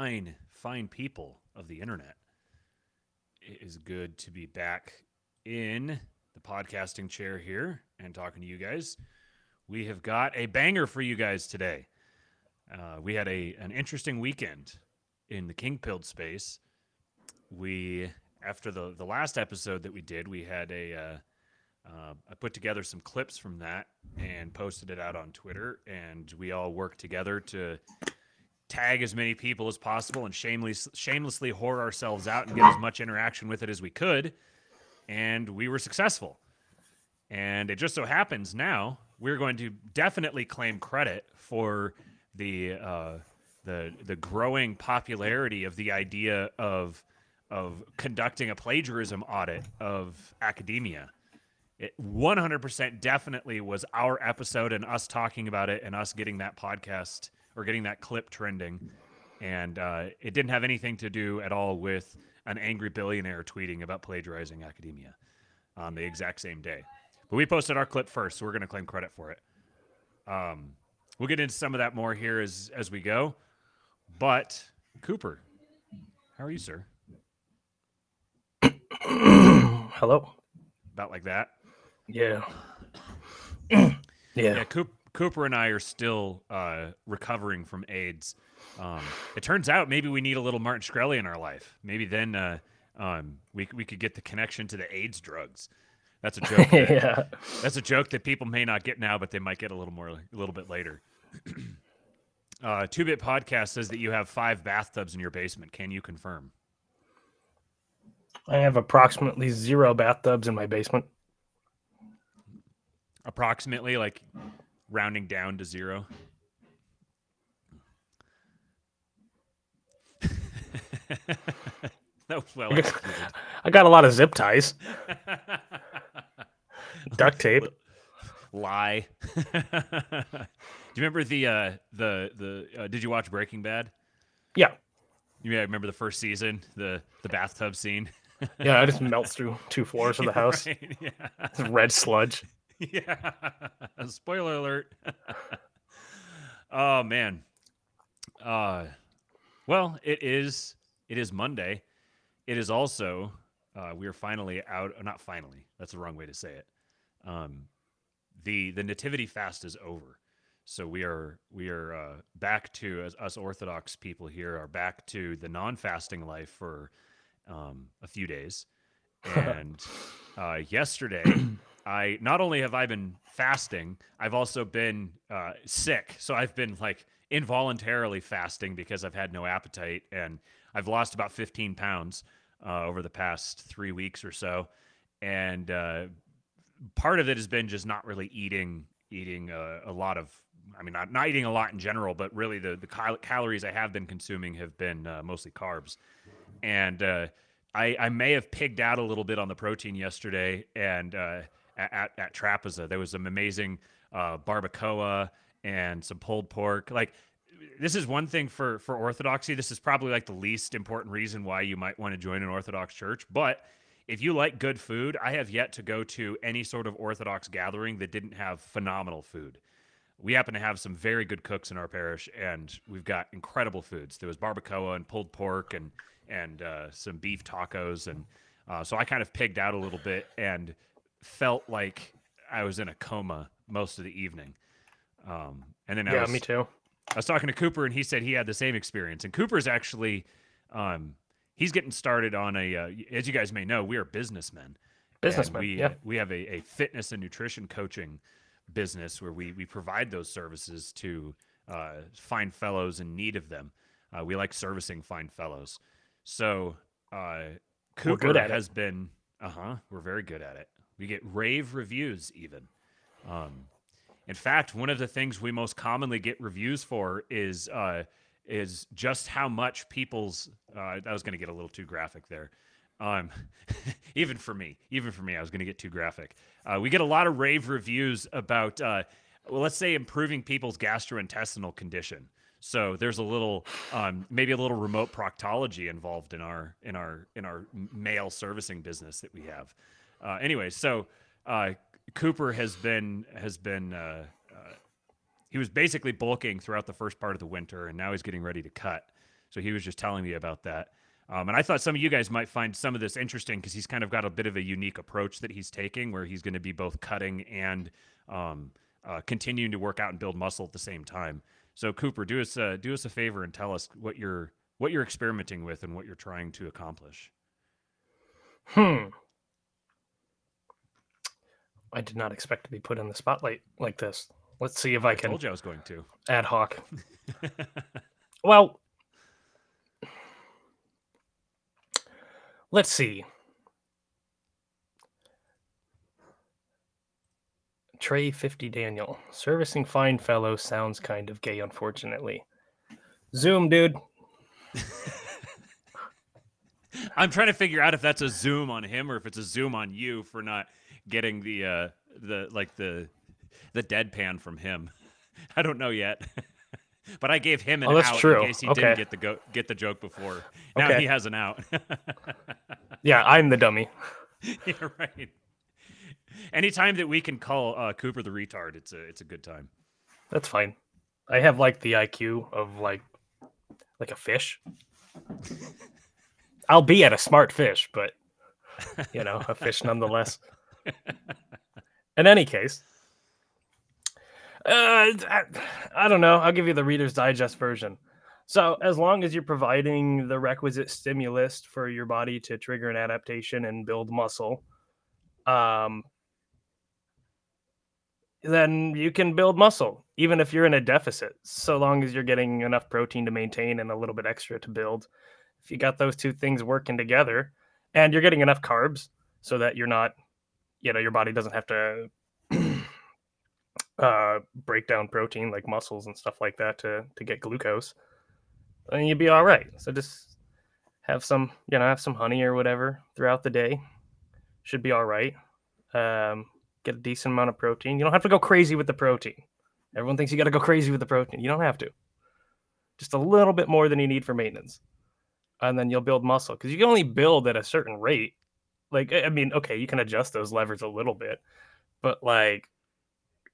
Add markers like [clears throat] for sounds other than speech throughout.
Fine, fine people of the internet. It is good to be back in the podcasting chair here and talking to you guys. We have got a banger for you guys today. Uh, we had a an interesting weekend in the Kingpilled space. We after the the last episode that we did, we had a uh, uh, I put together some clips from that and posted it out on Twitter, and we all worked together to tag as many people as possible and shamelessly shamelessly whore ourselves out and get as much interaction with it as we could, and we were successful. And it just so happens now we're going to definitely claim credit for the uh, the the growing popularity of the idea of of conducting a plagiarism audit of academia. It 100% definitely was our episode and us talking about it and us getting that podcast or getting that clip trending. And uh, it didn't have anything to do at all with an angry billionaire tweeting about plagiarizing academia on the exact same day. But we posted our clip first, so we're going to claim credit for it. Um, we'll get into some of that more here as as we go. But Cooper, how are you, sir? Hello. About like that. Yeah. [coughs] yeah. Yeah, Coop, Cooper and I are still uh, recovering from AIDS. Um, it turns out maybe we need a little Martin Shkreli in our life. Maybe then uh, um, we we could get the connection to the AIDS drugs. That's a joke. [laughs] that- yeah. That's a joke that people may not get now, but they might get a little more, a little bit later. [clears throat] uh, Two Bit Podcast says that you have five bathtubs in your basement. Can you confirm? I have approximately zero bathtubs in my basement. Approximately, like rounding down to zero. [laughs] that was well executed. [laughs] I got a lot of zip ties, [laughs] duct tape. Lie. Do you remember the uh, the the? Uh, did you watch Breaking Bad? Yeah. You may remember the first season, the the bathtub scene. Yeah. I just melt through two floors of the house. Right, Yeah. It's red sludge. [laughs] yeah. [laughs] Spoiler alert. [laughs] oh man. Uh well, it is it is Monday. It is also uh we are finally out not finally. That's the wrong way to say it. Um the the nativity fast is over. So we are we are uh, back to as us Orthodox people here are back to the non-fasting life for um, a few days. And uh, yesterday, I not only have I been fasting, I've also been uh, sick. So I've been like involuntarily fasting because I've had no appetite, and I've lost about 15 pounds uh, over the past three weeks or so. And uh, part of it has been just not really eating eating uh, a lot of I mean not, not eating a lot in general, but really the the cal- calories I have been consuming have been uh, mostly carbs, and uh, I I may have pigged out a little bit on the protein yesterday, and uh, at at Trapeza there was some amazing uh, barbacoa and some pulled pork. Like this is one thing for for orthodoxy. This is probably like the least important reason why you might want to join an Orthodox church, but if you like good food, I have yet to go to any sort of Orthodox gathering that didn't have phenomenal food. We happen to have some very good cooks in our parish, and we've got incredible foods. There was barbacoa and pulled pork and and uh, some beef tacos, and uh, so I kind of pigged out a little bit and felt like I was in a coma most of the evening. Um, and then I Yeah, was, me too. I was talking to Cooper, and he said he had the same experience. And Cooper's actually, um, he's getting started on a. Uh, as you guys may know, we are businessmen. Businessmen, We yeah. we have a, a fitness and nutrition coaching business where we we provide those services to uh, fine fellows in need of them. Uh, we like servicing fine fellows. So uh, Cooper at it. has been. Uh huh. We're very good at it. We get rave reviews even. Um, in fact, one of the things we most commonly get reviews for is uh, is just how much people's. Uh, I was going to get a little too graphic there. Um, [laughs] even for me, even for me, I was going to get too graphic. Uh, we get a lot of rave reviews about, uh, well, let's say, improving people's gastrointestinal condition. So there's a little, um, maybe a little remote proctology involved in our in our in our mail servicing business that we have. Uh, anyway, so uh, Cooper has been has been uh, uh, he was basically bulking throughout the first part of the winter, and now he's getting ready to cut. So he was just telling me about that. Um, and I thought some of you guys might find some of this interesting because he's kind of got a bit of a unique approach that he's taking, where he's going to be both cutting and um, uh, continuing to work out and build muscle at the same time. So Cooper, do us uh, do us a favor and tell us what you're what you're experimenting with and what you're trying to accomplish. Hmm. I did not expect to be put in the spotlight like this. Let's see if I I can told you I was going to. ad hoc. [laughs] Well, let's see. Trey 50 Daniel. Servicing fine fellow sounds kind of gay, unfortunately. Zoom, dude. [laughs] I'm trying to figure out if that's a zoom on him or if it's a zoom on you for not getting the uh the like the the deadpan from him. [laughs] I don't know yet. [laughs] but I gave him an Oh, out true. in case he Okay. didn't get the go- get the joke before. Now Okay. he has an out. [laughs] Yeah, I'm the dummy. yeah, right. Anytime that we can call uh, Cooper the retard, it's a it's a good time. That's fine. I have like the IQ of like like a fish. I'll be at a smart fish, but you know, a fish nonetheless. [laughs] In any case, uh, I, I don't know. I'll give you the Reader's Digest version. So, as long as you're providing the requisite stimulus for your body to trigger an adaptation and build muscle, um, then you can build muscle, even if you're in a deficit, so long as you're getting enough protein to maintain and a little bit extra to build. If you got those two things working together and you're getting enough carbs so that you're not, you know, your body doesn't have to [clears throat] uh, break down protein like muscles and stuff like that to, to get glucose, and you'd be all right. So just have some, you know, have some honey or whatever throughout the day. Should be all right. Um, get a decent amount of protein. You don't have to go crazy with the protein. Everyone thinks you got to go crazy with the protein. You don't have to. Just a little bit more than you need for maintenance. And then you'll build muscle because you can only build at a certain rate. Like, I mean, okay, you can adjust those levers a little bit, but like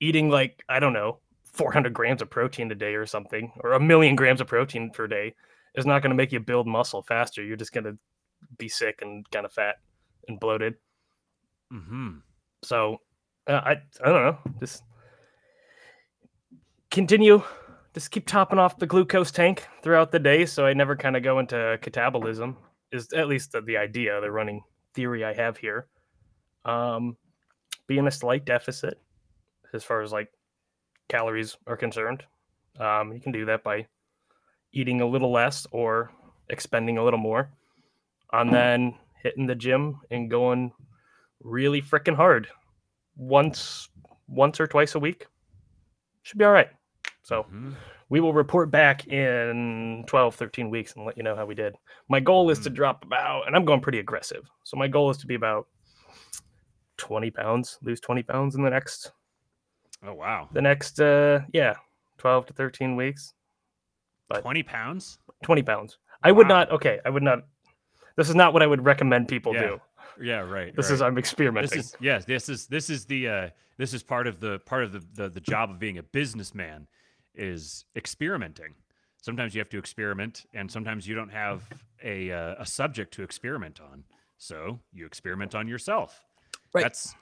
eating, like, I don't know, 400 grams of protein a day or something, or a million grams of protein per day is not going to make you build muscle faster. You're just going to be sick and kind of fat and bloated. Mm-hmm. So uh, I I don't know. Just continue. Just keep topping off the glucose tank throughout the day, so I never kind of go into catabolism. Is at least the, the idea, the running theory I have here. Um, be in a slight deficit as far as like calories are concerned. Um, you can do that by eating a little less or expending a little more, and then hitting the gym and going really freaking hard once once or twice a week should be all right so Mhm. We will report back in 12 13 weeks and let you know how we did my goal is to Mhm. drop about and i'm going pretty aggressive so my goal is to be about 20 pounds lose 20 pounds in the next Oh wow, the next uh yeah 12 to 13 weeks but- twenty pounds. 20 pounds i would not okay i would not this is not what i would recommend people Yeah, do Yeah, right. this right. is i'm this experimenting is yes this is this is the uh this is part of the part of the, the the job of being a businessman is experimenting. Sometimes you have to experiment and sometimes you don't have a uh, a subject to experiment on. So you experiment on yourself. Right. that's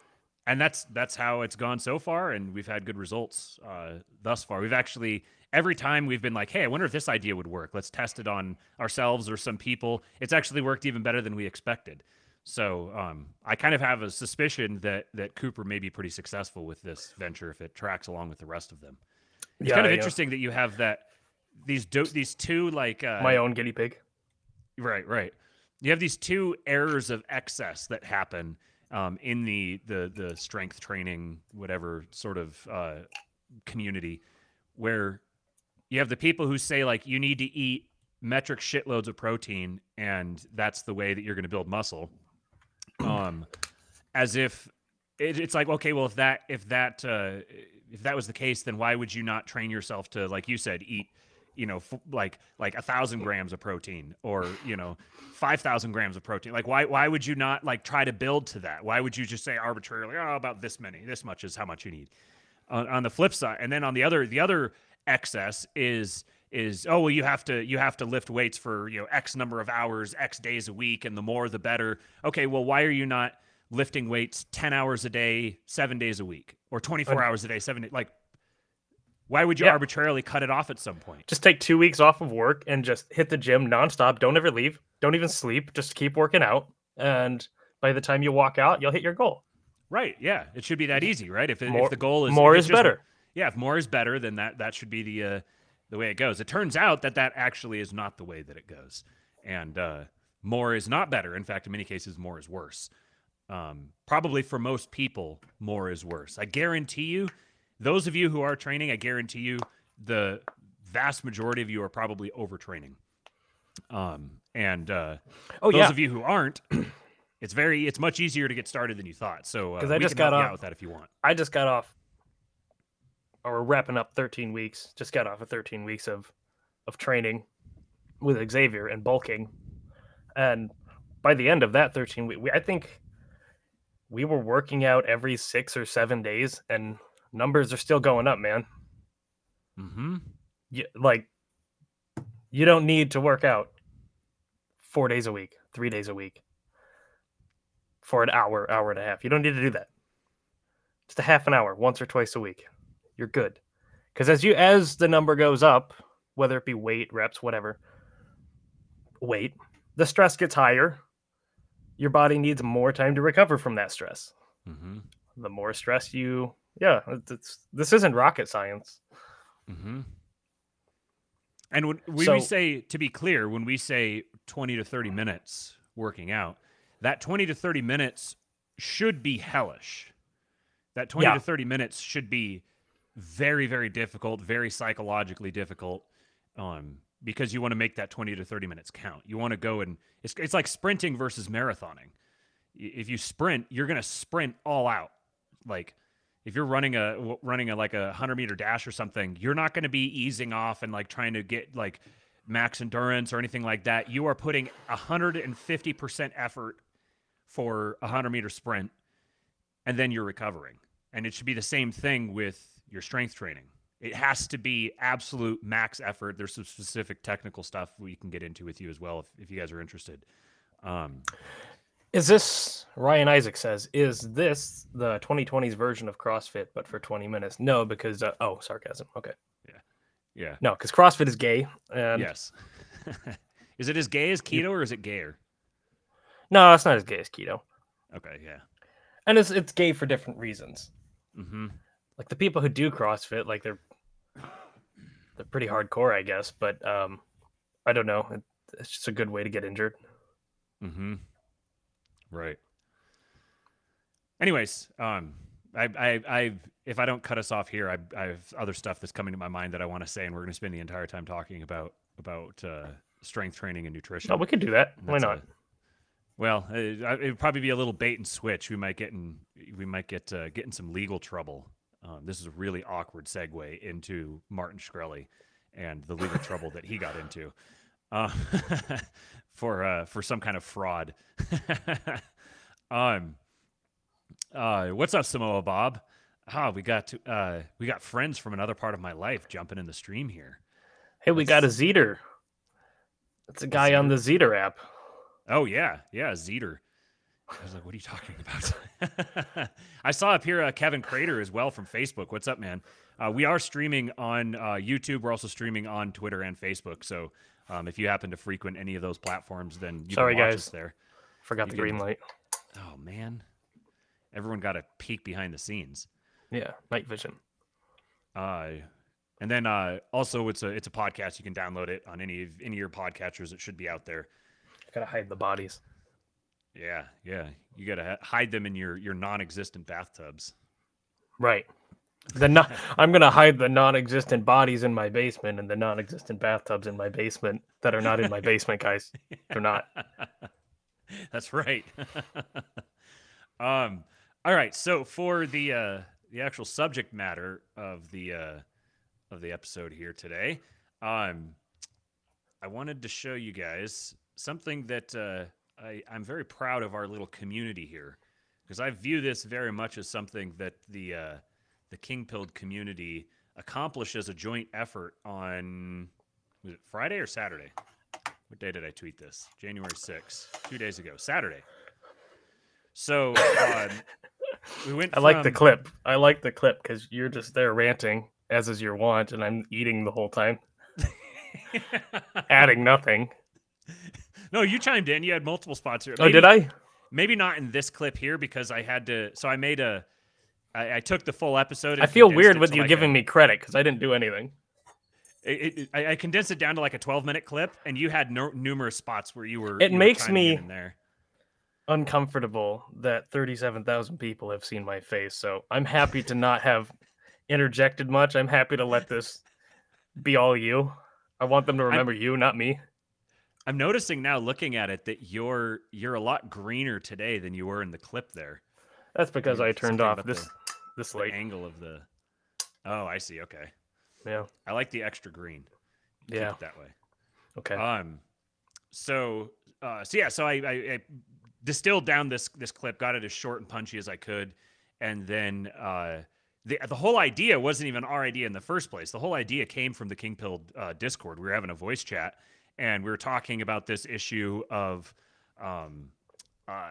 and that's that's how it's gone so far and we've had good results uh, thus far. We've actually every time we've been like hey i wonder if this idea would work. Let's test it on ourselves or some people. It's actually worked even better than we expected. So um, I kind of have a suspicion that that Cooper may be pretty successful with this venture if it tracks along with the rest of them. It's Yeah, kind of yeah. interesting that you have that these do- these two like uh, my own guinea pig right right. You have these two errors of excess that happen um, in the the the strength training whatever sort of uh, community where you have the people who say like you need to eat metric shitloads of protein and that's the way that you're going to build muscle um as if it, it's like okay well if that if that uh if that was the case then why would you not train yourself to like you said eat you know f- like like a thousand grams of protein or you know five thousand grams of protein? Like why why would you not like try to build to that? Why would you just say arbitrarily oh about this many this much is how much you need? On, on the flip side, and then on the other the other excess is is oh well you have to you have to lift weights for you know x number of hours x days a week and the more the better. Okay well why are you not lifting weights 10 hours a day 7 days a week or 24 Okay. hours a day 7 day, like why would you Yeah. arbitrarily cut it off at some point Just take two weeks off of work and just hit the gym nonstop. Don't ever leave. Don't even sleep. Just keep working out. And by the time you walk out, you'll hit your goal. right yeah it should be that easy right if, it, More- if the goal is More is just- better. yeah if more is better then that that should be the uh the way it goes it turns out that that actually is not the way that it goes and uh more is not better in fact in many cases more is worse um probably for most people more is worse i guarantee you those of you who are training i guarantee you the vast majority of you are probably overtraining um and uh Oh those yeah. of you who aren't [clears throat] it's very it's much easier to get started than you thought so uh, 'Cause I just got off- with that if you want I just got off or we're wrapping up 13 weeks. Just got off of 13 weeks of of training with Xavier and bulking. And by the end of that 13 week, we, I think we were working out every 6 or 7 days and numbers are still going up, man. mm-hmm You, like you don't need to work out 4 days a week, 3 days a week for an hour, hour and a half. You don't need to do that. Just a half an hour once or twice a week. You're good. Cuz as you as the number goes up, whether it be weight, reps, whatever, weight, the stress gets higher. Your body needs more time to recover from that stress. mm-hmm The more stress you yeah, it's, it's this isn't rocket science. Mm-hmm. And when, when we say, to be clear, when we say 20 to 30 minutes working out, that 20 to 30 minutes should be hellish. That 20 Yeah. to 30 minutes should be very, very difficult, very psychologically difficult, um, because you want to make that 20 to 30 minutes count. You want to go and it's, it's like sprinting versus marathoning. If you sprint, you're going to sprint all out. Like, if you're running a running a like a 100 meter dash or something you're not going to be easing off and like trying to get like max endurance or anything like that you are putting 150% effort for a 100 meter sprint and then you're recovering and it should be the same thing with your strength training it has to be absolute max effort there's some specific technical stuff we can get into with you as well if, if you guys are interested um, Is this Ryan Isaac says? Is this the 2020s version of CrossFit, but for 20 minutes? No, because uh, oh, sarcasm. Okay, yeah Yeah. no, because CrossFit is gay, and yes [laughs] is it as gay as keto or is it gayer no, it's not as gay as keto, Okay, yeah. and it's it's gay for different reasons. Mm-hmm. Like the people who do CrossFit, like they're they're pretty hardcore, I guess, but um, I don't know. It, it's just a good way to get injured. Mm-hmm. Right. Anyways, um, I, I, I, if I don't cut us off here, I, I have other stuff that's coming to my mind that I want to say, and we're going to spend the entire time talking about about uh, strength training and nutrition. Oh, we could do that. Why not? a- well, uh, it would probably be a little bait and switch. We might get in, we might get uh, get in some legal trouble. Um, this is a really awkward segue into Martin Shkreli and the legal trouble that he got into uh, [laughs] for uh, for some kind of fraud. [laughs] um, uh, what's up, Samoa Bob? Ah, we got to, uh, we got friends from another part of my life jumping in the stream here. Hey, we got a Zeter. That's a guy on the Zeter app. Oh yeah, yeah, Zeter. I was like, "What are you talking about?" [laughs] I saw up here uh, Kevin Crater as well from Facebook. What's up, man? Uh, we are streaming on uh, YouTube. We're also streaming on Twitter and Facebook. So um, if you happen to frequent any of those platforms, then you Sorry, can watch guys. us there. Forgot You the can- green light. Oh man, everyone got a peek behind the scenes. Yeah, night vision. Uh, and then uh, also it's a it's a podcast. You can download it on any of any of your podcatchers. It should be out there. I Gotta hide the bodies. Yeah, yeah. You gotta ha- hide them in your your non-existent bathtubs. Right. The non- [laughs] I'm gonna hide the non-existent bodies in my basement and the non-existent bathtubs in my basement that are not in my [laughs] basement, guys. They're not. [laughs] That's right. um, all right. So for the uh, the actual subject matter of the uh, of the episode here today, um, I wanted to show you guys something that uh, I, I'm very proud of our little community here because I view this very much as something that the uh, the Kingpilled community accomplished as a joint effort on was it Friday or Saturday? What day did I tweet this? January 6th, two days ago, Saturday. So um, we went. I like the clip. I like the clip because you're just there ranting, as is your want, and I'm eating the whole time, [laughs] adding nothing. No, you chimed in. You had multiple spots here. Oh, did I? Maybe not in this clip here because I had to. So I made a. I, I took the full episode. I feel weird with you like giving a- me credit because I didn't do anything. It, it, I, I condensed it down to like a 12 minute clip, and you had no, numerous spots where you were. It you makes in me- there. Uncomfortable that 37,000 people have seen my face, so I'm happy to not have interjected much. I'm happy to let this be all you. I want them to remember you, not me. I'm noticing now, looking at it, that you're you're a lot greener today than you were in the clip there. That's because Mm, I turned off this the- this The angle of the. Oh, I see. Okay, Yeah. I like the extra green. Keep Yeah. it that way. Okay. Um, so uh, so yeah, so I, I, I distilled down this this clip, got it as short and punchy as I could, and then uh, the the whole idea wasn't even our idea in the first place. The whole idea came from the King Pill uh, Discord. We were having a voice chat, and we were talking about this issue of um, uh,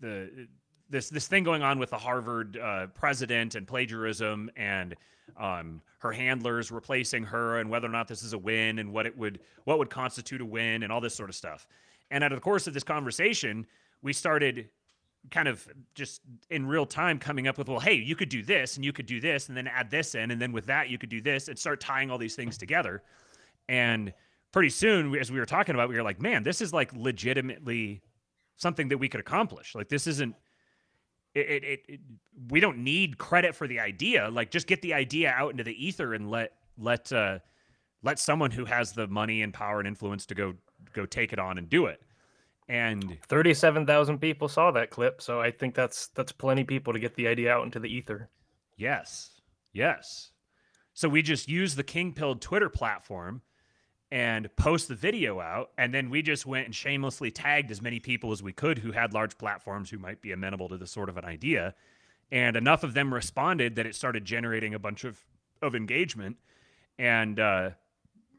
the this this thing going on with the Harvard uh, president and plagiarism and um, her handlers replacing her and whether or not this is a win and what it would what would constitute a win and all this sort of stuff. And out of the course of this conversation, we started kind of just in real time coming up with, well, hey, you could do this and you could do this and then add this in, and then with that you could do this and start tying all these things together. And pretty soon, as we were talking about, we were like, man, this is like legitimately something that we could accomplish. Like this isn't. It, it, it, it we don't need credit for the idea. Like just get the idea out into the ether and let let uh, let someone who has the money and power and influence to go go take it on and do it. And 37,000 people saw that clip, so I think that's that's plenty people to get the idea out into the ether. Yes. Yes. So we just use the Kingpilled Twitter platform and post the video out. And then we just went and shamelessly tagged as many people as we could who had large platforms who might be amenable to this sort of an idea. And enough of them responded that it started generating a bunch of, of engagement. And, uh,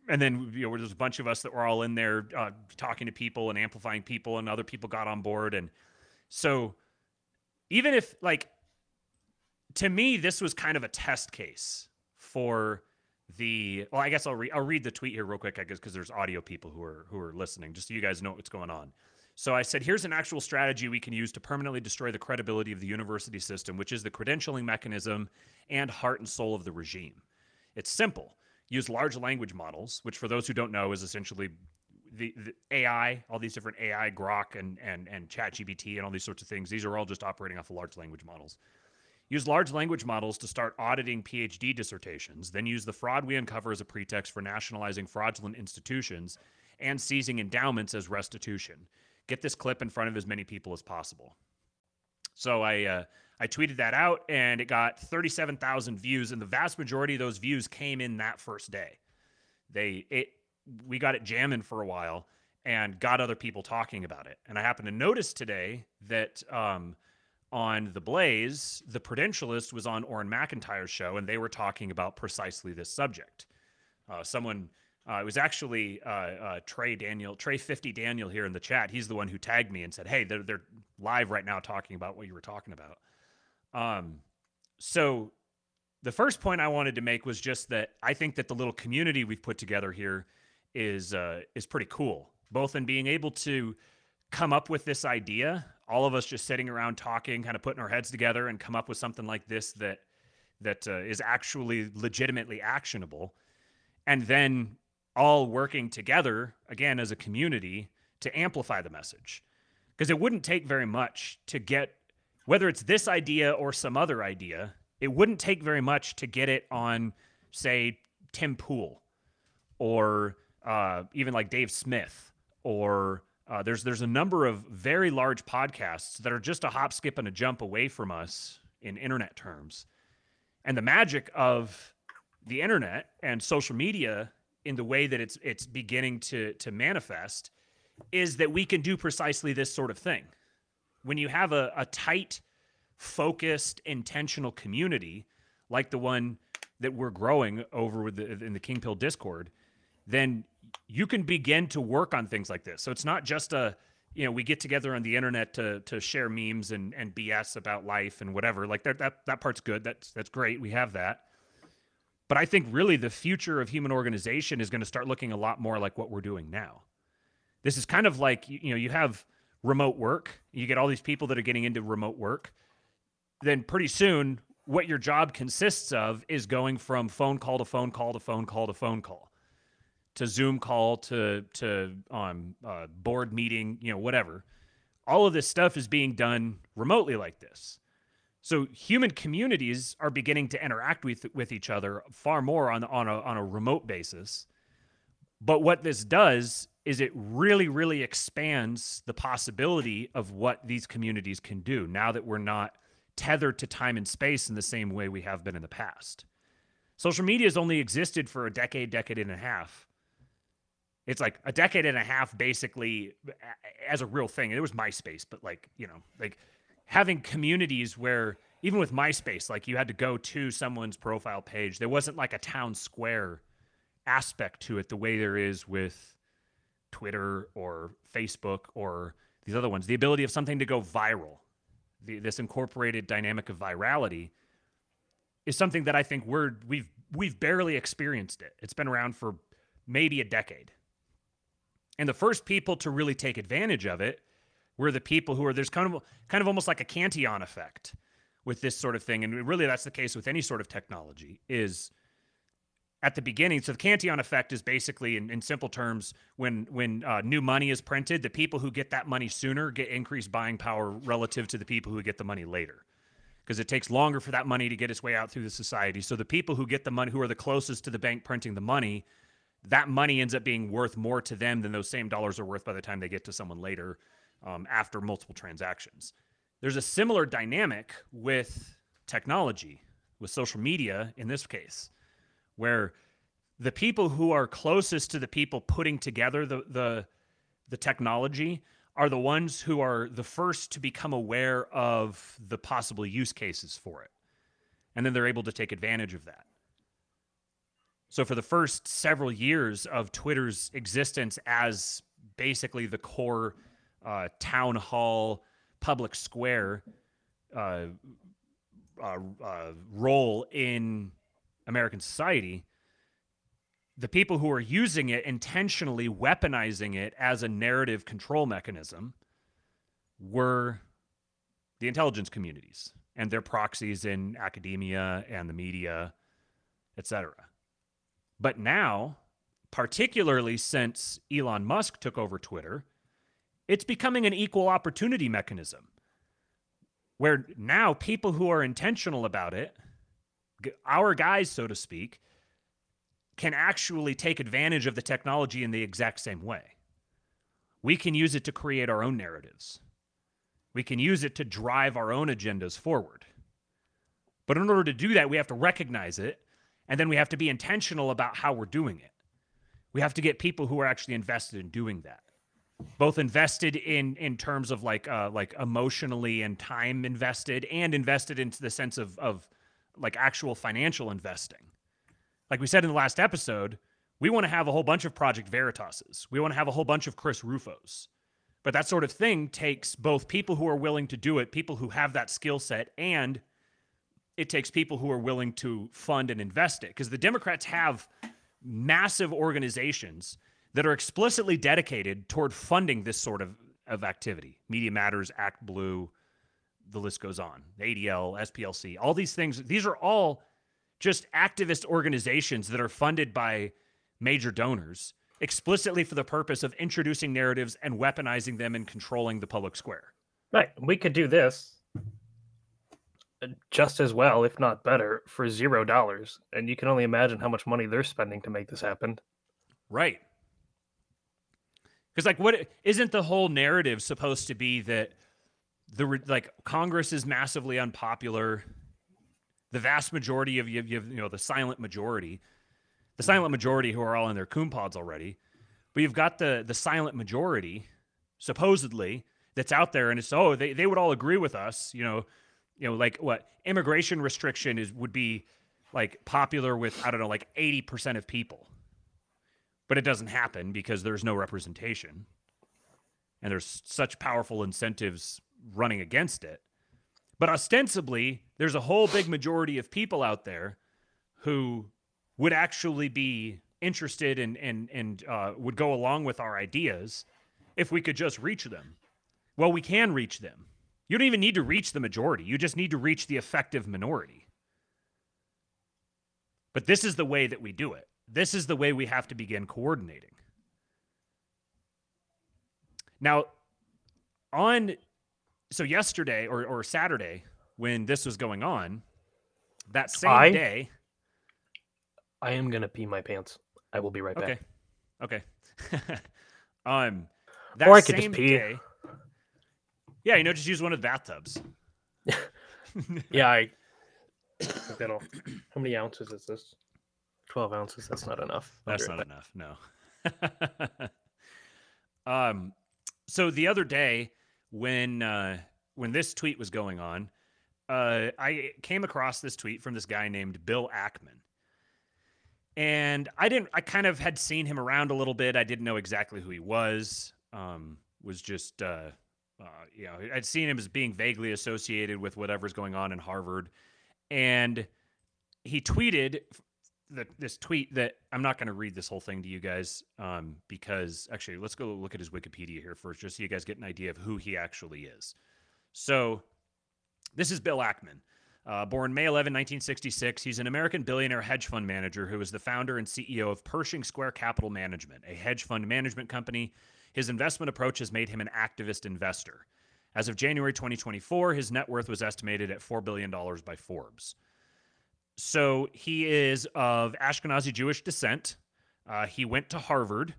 and then you know, there's a bunch of us that were all in there uh, talking to people and amplifying people, and other people got on board. And so, even if like to me, this was kind of a test case for the. Well, I guess I'll read. I'll read the tweet here real quick, I guess, because there's audio people who are who are listening, just so you guys know what's going on. So I said, here's an actual strategy we can use to permanently destroy the credibility of the university system, which is the credentialing mechanism and heart and soul of the regime. It's simple. Use large language models, which for those who don't know is essentially the, the AI, all these different AI, Grok and and and ChatGPT and all these sorts of things. These are all just operating off of large language models. Use large language models to start auditing PhD dissertations, then use the fraud we uncover as a pretext for nationalizing fraudulent institutions and seizing endowments as restitution. Get this clip in front of as many people as possible. So I uh, I tweeted that out, and it got 37,000 views, and the vast majority of those views came in that first day. They it we got it jamming for a while and got other people talking about it. And I happened to notice today that um, on the Blaze, the Prudentialist was on Auron MacIntyre's show, and they were talking about precisely this subject. Uh, someone, uh, it was actually uh, uh, Trey Daniel, Trey Fifty Daniel here in the chat. He's the one who tagged me and said, "Hey, they're they're live right now talking about what you were talking about." Um, so the first point I wanted to make was just that I think that the little community we've put together here is uh, is pretty cool, both in being able to come up with this idea, all of us just sitting around talking, kind of putting our heads together, and come up with something like this that that uh, is actually legitimately actionable, and then all working together again as a community to amplify the message, because it wouldn't take very much to get whether it's this idea or some other idea, it wouldn't take very much to get it on, say, Tim Pool or uh, even like Dave Smith or uh, there's there's a number of very large podcasts that are just a hop, skip, and a jump away from us in internet terms. And the magic of the internet and social media in the way that it's it's beginning to to manifest is that we can do precisely this sort of thing when you have a, a tight, focused, intentional community like the one that we're growing over with the, in the King Pill Discord, then you can begin to work on things like this. So it's not just a you know we get together on the internet to to share memes and and BS about life and whatever. Like that that that part's good. That's that's great. We have that. But I think really the future of human organization is going to start looking a lot more like what we're doing now. This is kind of like you know you have remote work. You get all these people that are getting into remote work. Then pretty soon what your job consists of is going from phone call to phone call to phone call to phone call to Zoom call to to um, uh, board meeting, you know, whatever. All of this stuff is being done remotely like this. So human communities are beginning to interact with with each other far more on on a on a remote basis. But what this does is it really really expands the possibility of what these communities can do now that we're not tethered to time and space in the same way we have been in the past. Social media has only existed for a decade, decade and a half. It's like a decade and a half basically as a real thing. It was MySpace, but like, you know, like having communities where even with MySpace, like you had to go to someone's profile page. There wasn't like a town square aspect to it the way there is with Twitter or Facebook or these other ones. The ability of something to go viral the, this incorporated dynamic of virality is something that I think we're we've we've barely experienced it. It's been around for maybe a decade. And the first people to really take advantage of it were the people who are there's kind of kind of almost like a Cantillon effect with this sort of thing. And really that's the case with any sort of technology is at the beginning. So the Cantillon effect is basically, in, in simple terms, when when uh, new money is printed, the people who get that money sooner get increased buying power relative to the people who get the money later, because it takes longer for that money to get its way out through the society. So the people who get the money, who are the closest to the bank printing the money, that money ends up being worth more to them than those same dollars are worth by the time they get to someone later, um, after multiple transactions. There's a similar dynamic with technology, with social media in this case where the people who are closest to the people putting together the the the technology are the ones who are the first to become aware of the possible use cases for it. And then they're able to take advantage of that. So, for the first several years of Twitter's existence as basically the core uh, town hall, public square uh, uh, uh role in American society, the people who are using it intentionally weaponizing it as a narrative control mechanism were the intelligence communities and their proxies in academia and the media, etc. But now, particularly since Elon Musk took over Twitter, it's becoming an equal opportunity mechanism where now people who are intentional about it our guys, so to speak, can actually take advantage of the technology in the exact same way. We can use it to create our own narratives. We can use it to drive our own agendas forward. But in order to do that, we have to recognize it, and then we have to be intentional about how we're doing it. We have to get people who are actually invested in doing that, both invested in in terms of like uh, like emotionally and time invested, and invested into the sense of of like actual financial investing. Like we said in the last episode, we want to have a whole bunch of Project Veritases. We want to have a whole bunch of Chris Rufos. But that sort of thing takes both people who are willing to do it, people who have that skill set, and it takes people who are willing to fund and invest it. Because the Democrats have massive organizations that are explicitly dedicated toward funding this sort of, of activity. Media Matters, ActBlue, the list goes on. ADL, SPLC, all these things. These are all just activist organizations that are funded by major donors explicitly for the purpose of introducing narratives and weaponizing them and controlling the public square. Right. We could do this just as well, if not better, for zero dollars. And you can only imagine how much money they're spending to make this happen. Right. Because, like, what isn't the whole narrative supposed to be that the like Congress is massively unpopular. The vast majority of you, you, you know, the silent majority, the hmm. silent majority who are all in their coon pods already, but you've got the the silent majority, supposedly, that's out there, and it's oh they, they would all agree with us, you know, you know like what immigration restriction is would be like popular with I don't know like 80% of people. But it doesn't happen because there's no representation. And there's such powerful incentives running against it. But ostensibly, there's a whole big majority of people out there who would actually be interested and and and uh, would go along with our ideas if we could just reach them. Well, we can reach them. You don't even need to reach the majority. You just need to reach the effective minority. But this is the way that we do it. This is the way we have to begin coordinating. Now, on so yesterday or, or Saturday when this was going on, that same I- day. I am gonna pee my pants. I will be right back. Okay. Okay. [laughs] um, that Or I could just pee. day- yeah, you know, just use one of the bathtubs. [laughs] Yeah, I. I think that'll. How many ounces is this? Twelve ounces. That's not enough. I'll That's right not back. enough. No. [laughs] um, so the other day when uh, when this tweet was going on, uh, I came across this tweet from this guy named Bill Ackman. And I didn't. I kind of had seen him around a little bit. I didn't know exactly who he was. Um, was just, uh, uh, you know, I'd seen him as being vaguely associated with whatever's going on in Harvard, and he tweeted the, this tweet that I'm not going to read this whole thing to you guys um, because actually, let's go look at his Wikipedia here first, just so you guys get an idea of who he actually is. So, this is Bill Ackman. Uh, born May 11, 1966, he's an American billionaire hedge fund manager who is the founder and CEO of Pershing Square Capital Management, a hedge fund management company. His investment approach has made him an activist investor. As of January 2024, his net worth was estimated at $4 billion by Forbes. So he is of Ashkenazi Jewish descent. Uh, he went to Harvard,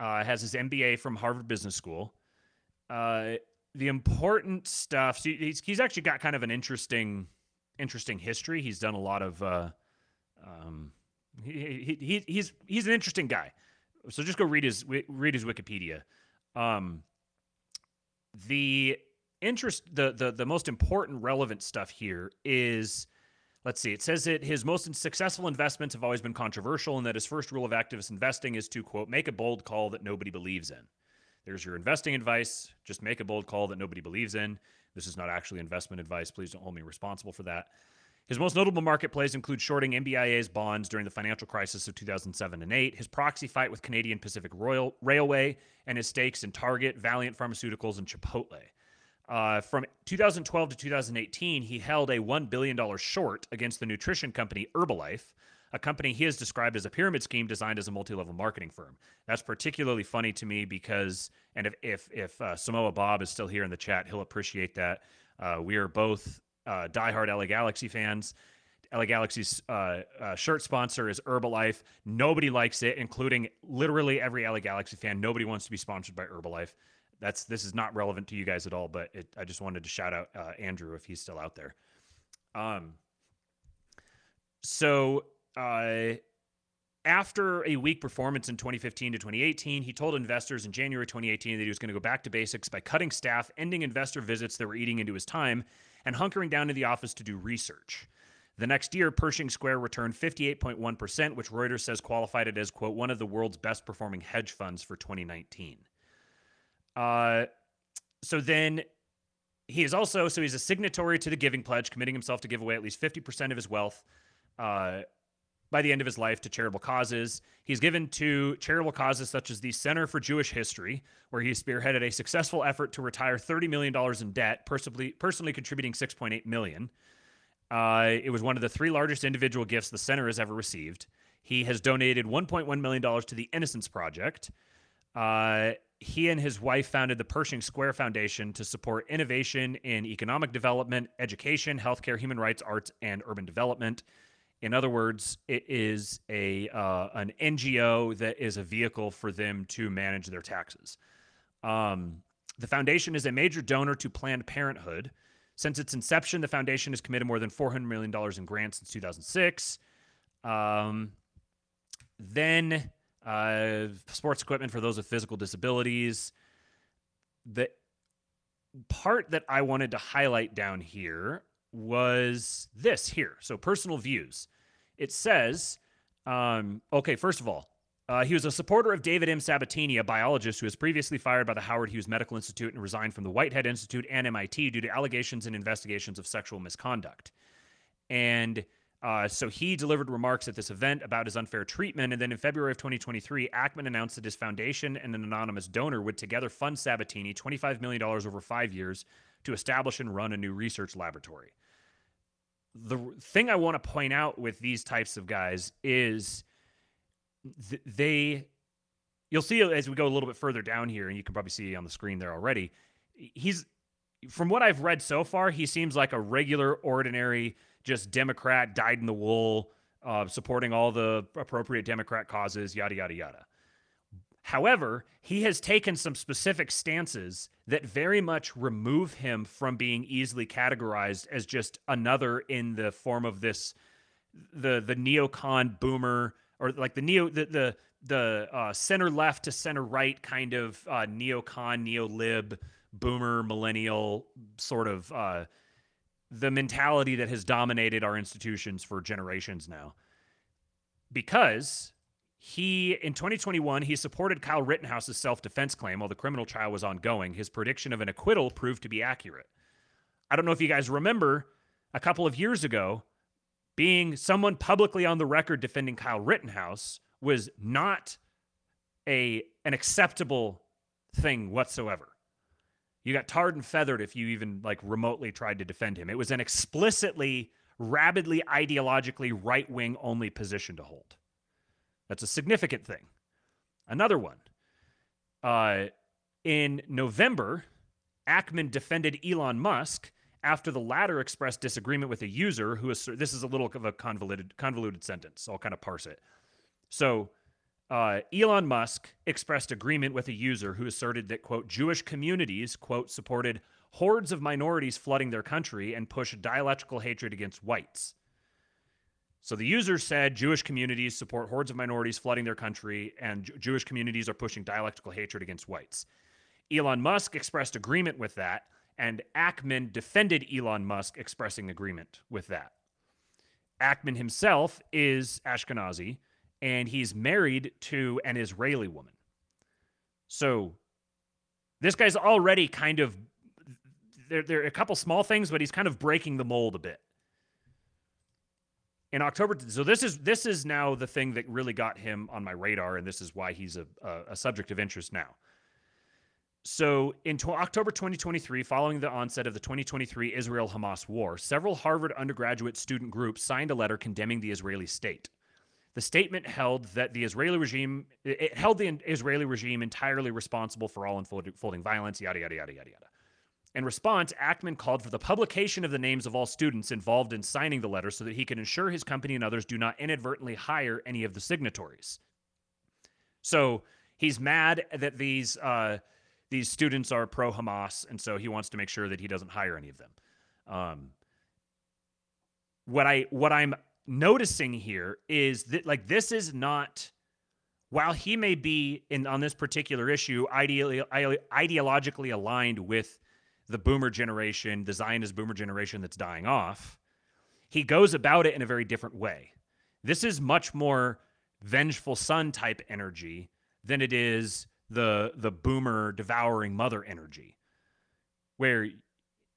uh, has his MBA from Harvard Business School. Uh, the important stuff. So he's, he's actually got kind of an interesting, interesting history. He's done a lot of. Uh, um, he, he, he, he's he's an interesting guy. So just go read his read his Wikipedia. Um, the interest, the the the most important relevant stuff here is let's see, it says that his most successful investments have always been controversial and that his first rule of activist investing is to, quote, make a bold call that nobody believes in. There's your investing advice. Just make a bold call that nobody believes in. This is not actually investment advice. Please don't hold me responsible for that. His most notable market plays include shorting MBIA's bonds during the financial crisis of 2007 and 8, his proxy fight with Canadian Pacific Royal Railway, and his stakes in Target, Valeant Pharmaceuticals, and Chipotle. Uh, from 2012 to 2018, he held a $1 billion short against the nutrition company Herbalife, a company he has described as a pyramid scheme designed as a multi-level marketing firm. That's particularly funny to me because, and if if, if uh, Samoa Bob is still here in the chat, he'll appreciate that. Uh, we are both uh, diehard LA Galaxy fans. LA Galaxy's uh, uh, shirt sponsor is Herbalife. Nobody likes it, including literally every LA Galaxy fan. Nobody wants to be sponsored by Herbalife. That's this is not relevant to you guys at all, but it, I just wanted to shout out uh, Andrew if he's still out there. Um. So, uh, after a weak performance in 2015 to 2018, he told investors in January 2018 that he was going to go back to basics by cutting staff, ending investor visits that were eating into his time, and hunkering down in the office to do research. The next year, Pershing Square returned 58.1%, which Reuters says qualified it as, quote, one of the world's best performing hedge funds for 2019. Uh, so then he is also, so he's a signatory to the Giving Pledge, committing himself to give away at least 50% of his wealth uh, by the end of his life to charitable causes. He's given to charitable causes such as the Center for Jewish History, where he spearheaded a successful effort to retire $30 million in debt, personally, personally contributing 6.8 million. Uh, it was one of the three largest individual gifts the center has ever received. He has donated $1.1 million to the Innocence Project. Uh, he and his wife founded the Pershing Square Foundation to support innovation in economic development, education, healthcare, human rights, arts, and urban development. In other words, it is a uh, an NGO that is a vehicle for them to manage their taxes. Um, the foundation is a major donor to Planned Parenthood. Since its inception, the foundation has committed more than $400 million in grants since 2006. Um, then uh, sports equipment for those with physical disabilities. The part that I wanted to highlight down here was this here. So, personal views. it says, um, okay, first of all, uh, he was a supporter of David M. Sabatini, a biologist who was previously fired by the Howard Hughes Medical Institute and resigned from the Whitehead Institute and MIT due to allegations and investigations of sexual misconduct. And uh, so he delivered remarks at this event about his unfair treatment. And then in February of 2023, Ackman announced that his foundation and an anonymous donor would together fund Sabatini $25 million over five years to establish and run a new research laboratory. The thing I want to point out with these types of guys is th- they, you'll see as we go a little bit further down here, and you can probably see on the screen there already. He's, from what I've read so far, he seems like a regular, ordinary just Democrat, dyed in the wool, uh, supporting all the appropriate Democrat causes, yada, yada, yada. However, he has taken some specific stances that very much remove him from being easily categorized as just another in the form of this the the neocon boomer or like the neo the the the uh, center left to center right kind of uh, neocon neo lib boomer millennial sort of uh, the mentality that has dominated our institutions for generations now. Because he, in 2021, he supported Kyle Rittenhouse's self defense claim while the criminal trial was ongoing. His prediction of an acquittal proved to be accurate. I don't know if you guys remember a couple of years ago, being someone publicly on the record defending Kyle Rittenhouse was not a an acceptable thing whatsoever. You got tarred and feathered if you even like remotely tried to defend him. It was an explicitly, rabidly ideologically right wing only position to hold. That's a significant thing. Another one. Uh, in November, Ackman defended Elon Musk after the latter expressed disagreement with a user who is this is a little of a convoluted convoluted sentence. So I'll kind of parse it. So uh, Elon Musk expressed agreement with a user who asserted that, quote, Jewish communities, quote, supported hordes of minorities flooding their country and pushed dialectical hatred against whites. So the user said Jewish communities support hordes of minorities flooding their country, and J- Jewish communities are pushing dialectical hatred against whites. Elon Musk expressed agreement with that, and Ackman defended Elon Musk expressing agreement with that. Ackman himself is Ashkenazi and he's married to an Israeli woman. So this guy's already kind of there, there are a couple small things, but he's kind of breaking the mold a bit. In October, so this is this is now the thing that really got him on my radar, and this is why he's a, a, subject of interest now. So, in to- October 2023, following the onset of the 2023 Israel Hamas war, several Harvard undergraduate student groups signed a letter condemning the Israeli state. The statement held that the Israeli regime it held the Israeli regime entirely responsible for all unfolding violence, yada yada yada yada yada. In response, Ackman called for the publication of the names of all students involved in signing the letter so that he can ensure his company and others do not inadvertently hire any of the signatories. So he's mad that these uh, these students are pro Hamas, and so he wants to make sure that he doesn't hire any of them. Um, what I what I'm noticing here is that like this is not while he may be in on this particular issue ideally ideologically aligned with the boomer generation, the Zionist boomer generation that's dying off, he goes about it in a very different way. This is much more vengeful son type energy than it is the the boomer devouring mother energy where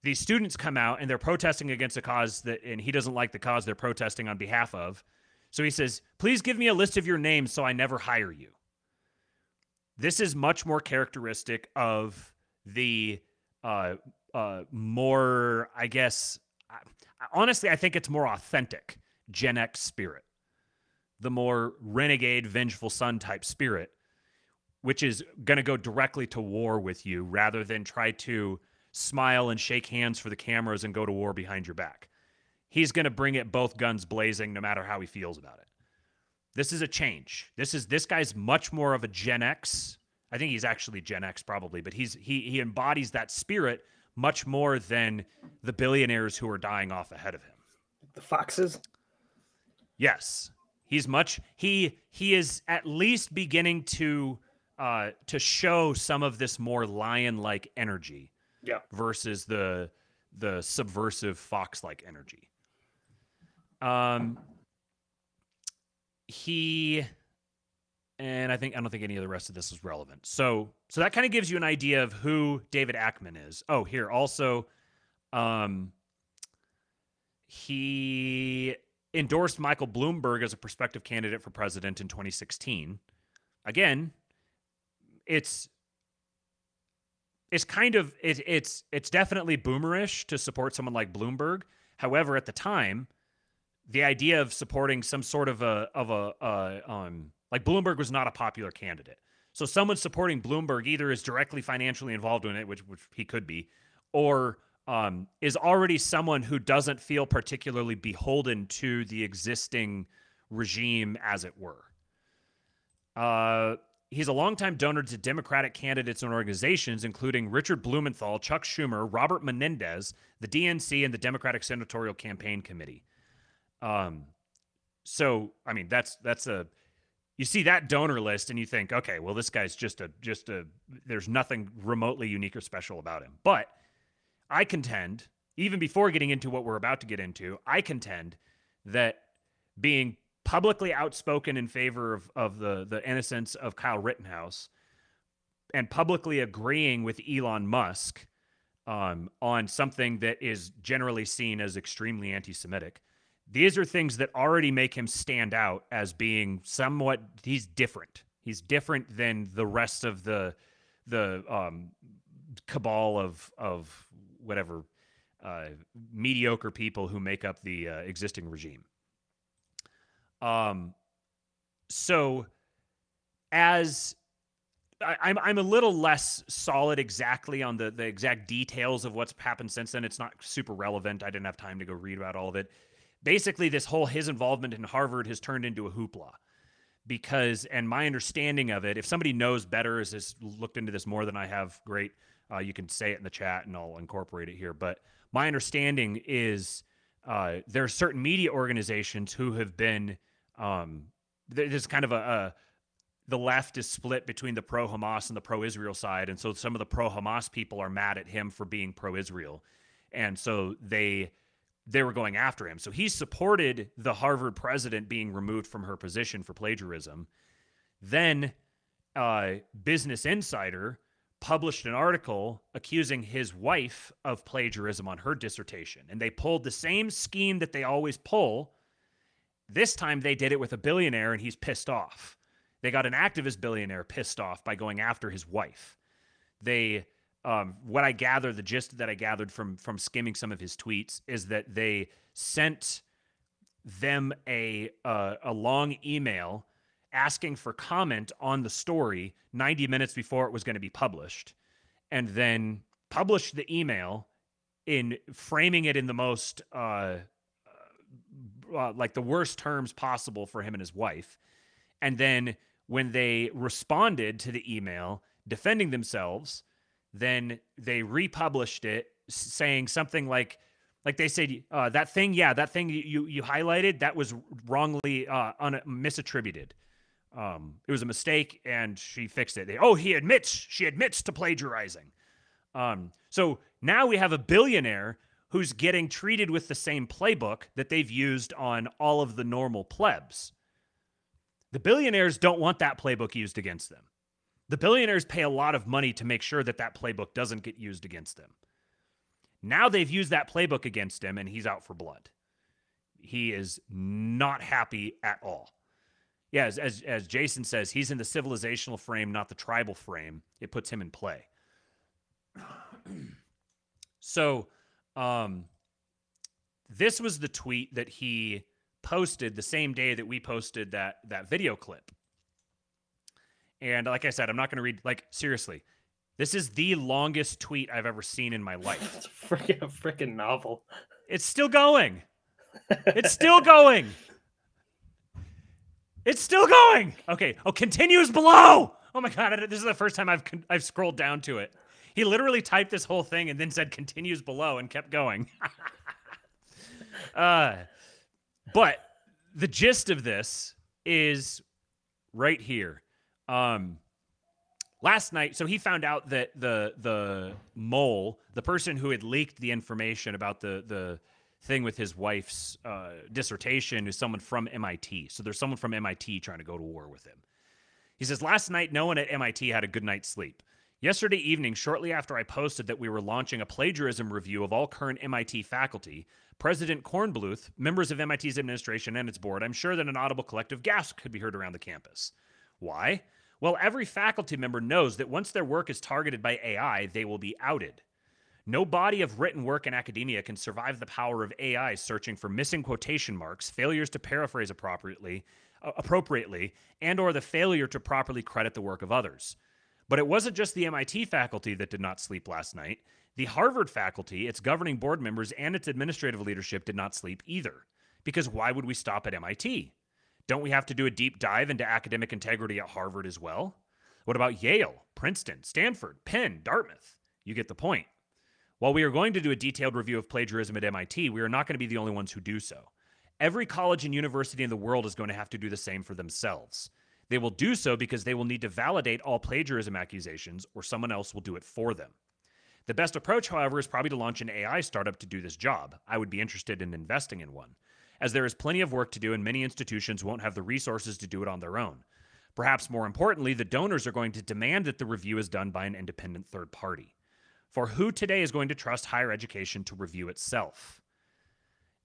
these students come out and they're protesting against a cause that and he doesn't like the cause they're protesting on behalf of so he says please give me a list of your names so i never hire you this is much more characteristic of the uh, uh, more i guess honestly i think it's more authentic gen x spirit the more renegade vengeful son type spirit which is going to go directly to war with you rather than try to smile and shake hands for the cameras and go to war behind your back. He's going to bring it both guns blazing no matter how he feels about it. This is a change. This is this guy's much more of a Gen X. I think he's actually Gen X probably, but he's he he embodies that spirit much more than the billionaires who are dying off ahead of him. The foxes? Yes. He's much he he is at least beginning to uh to show some of this more lion-like energy yeah. Versus the the subversive fox like energy. Um he and I think I don't think any of the rest of this is relevant. So so that kind of gives you an idea of who David Ackman is. Oh, here also um he endorsed Michael Bloomberg as a prospective candidate for president in 2016. Again, it's it's kind of it, it's it's definitely boomerish to support someone like Bloomberg. However, at the time, the idea of supporting some sort of a of a uh, um like Bloomberg was not a popular candidate. So someone supporting Bloomberg either is directly financially involved in it, which which he could be, or um, is already someone who doesn't feel particularly beholden to the existing regime, as it were. Uh, he's a longtime donor to Democratic candidates and organizations, including Richard Blumenthal, Chuck Schumer, Robert Menendez, the DNC, and the Democratic Senatorial Campaign Committee. Um, so I mean, that's that's a you see that donor list and you think, okay, well, this guy's just a just a there's nothing remotely unique or special about him. But I contend, even before getting into what we're about to get into, I contend that being publicly outspoken in favor of, of the, the innocence of Kyle Rittenhouse and publicly agreeing with Elon Musk um, on something that is generally seen as extremely anti Semitic. These are things that already make him stand out as being somewhat, he's different. He's different than the rest of the the um, cabal of of whatever uh, mediocre people who make up the uh, existing regime. Um, so as I, I'm, I'm a little less solid exactly on the the exact details of what's happened since then. It's not super relevant. I didn't have time to go read about all of it. Basically, this whole his involvement in Harvard has turned into a hoopla because, and my understanding of it, if somebody knows better, has, has looked into this more than I have, great. Uh, you can say it in the chat and I'll incorporate it here. But my understanding is uh, there are certain media organizations who have been um, there's kind of a, a the left is split between the pro Hamas and the pro Israel side. And so some of the pro Hamas people are mad at him for being pro Israel. And so they they were going after him. So he supported the Harvard president being removed from her position for plagiarism. Then uh, Business Insider published an article accusing his wife of plagiarism on her dissertation. And they pulled the same scheme that they always pull this time they did it with a billionaire and he's pissed off. They got an activist billionaire pissed off by going after his wife. They um, what I gather, the gist that I gathered from from skimming some of his tweets is that they sent them a uh, a long email asking for comment on the story 90 minutes before it was going to be published, and then published the email in framing it in the most uh, uh, like the worst terms possible for him and his wife. And then when they responded to the email defending themselves, then they republished it saying something like like they said uh, that thing yeah that thing you you highlighted that was wrongly uh, un- misattributed um, it was a mistake and she fixed it they, oh he admits she admits to plagiarizing um, so now we have a billionaire who's getting treated with the same playbook that they've used on all of the normal plebs. The billionaires don't want that playbook used against them. The billionaires pay a lot of money to make sure that that playbook doesn't get used against them. Now they've used that playbook against him and he's out for blood. He is not happy at all. Yeah, as, as, as Jason says, he's in the civilizational frame, not the tribal frame. It puts him in play. [clears throat] so, um, this was the tweet that he posted the same day that we posted that that video clip. And like I said, I'm not going to read like seriously. This is the longest tweet I've ever seen in my life. [laughs] it's freaking a freaking novel. It's still going. It's still going. It's still going. Okay. Oh, continues below. Oh my god! This is the first time I've I've scrolled down to it. He literally typed this whole thing and then said continues below and kept going. [laughs] uh, but the gist of this is right here. Um, last night, so he found out that the the mole, the person who had leaked the information about the the thing with his wife's uh, dissertation is someone from MIT. So there's someone from MIT trying to go to war with him. He says, Last night, no one at MIT had a good night's sleep. Yesterday evening, shortly after I posted that we were launching a plagiarism review of all current MIT faculty, President Kornbluth, members of MIT's administration and its board, I'm sure that an audible collective gasp could be heard around the campus. Why? Well, every faculty member knows that once their work is targeted by AI, they will be outed. No body of written work in academia can survive the power of AI searching for missing quotation marks, failures to paraphrase appropriately, uh, appropriately, and or the failure to properly credit the work of others. But it wasn't just the MIT faculty that did not sleep last night. The Harvard faculty, its governing board members, and its administrative leadership did not sleep either. Because why would we stop at MIT? Don't we have to do a deep dive into academic integrity at Harvard as well? What about Yale, Princeton, Stanford, Penn, Dartmouth? You get the point. While we are going to do a detailed review of plagiarism at MIT, we are not going to be the only ones who do so. Every college and university in the world is going to have to do the same for themselves. They will do so because they will need to validate all plagiarism accusations, or someone else will do it for them. The best approach, however, is probably to launch an AI startup to do this job. I would be interested in investing in one, as there is plenty of work to do and many institutions won't have the resources to do it on their own. Perhaps more importantly, the donors are going to demand that the review is done by an independent third party. For who today is going to trust higher education to review itself?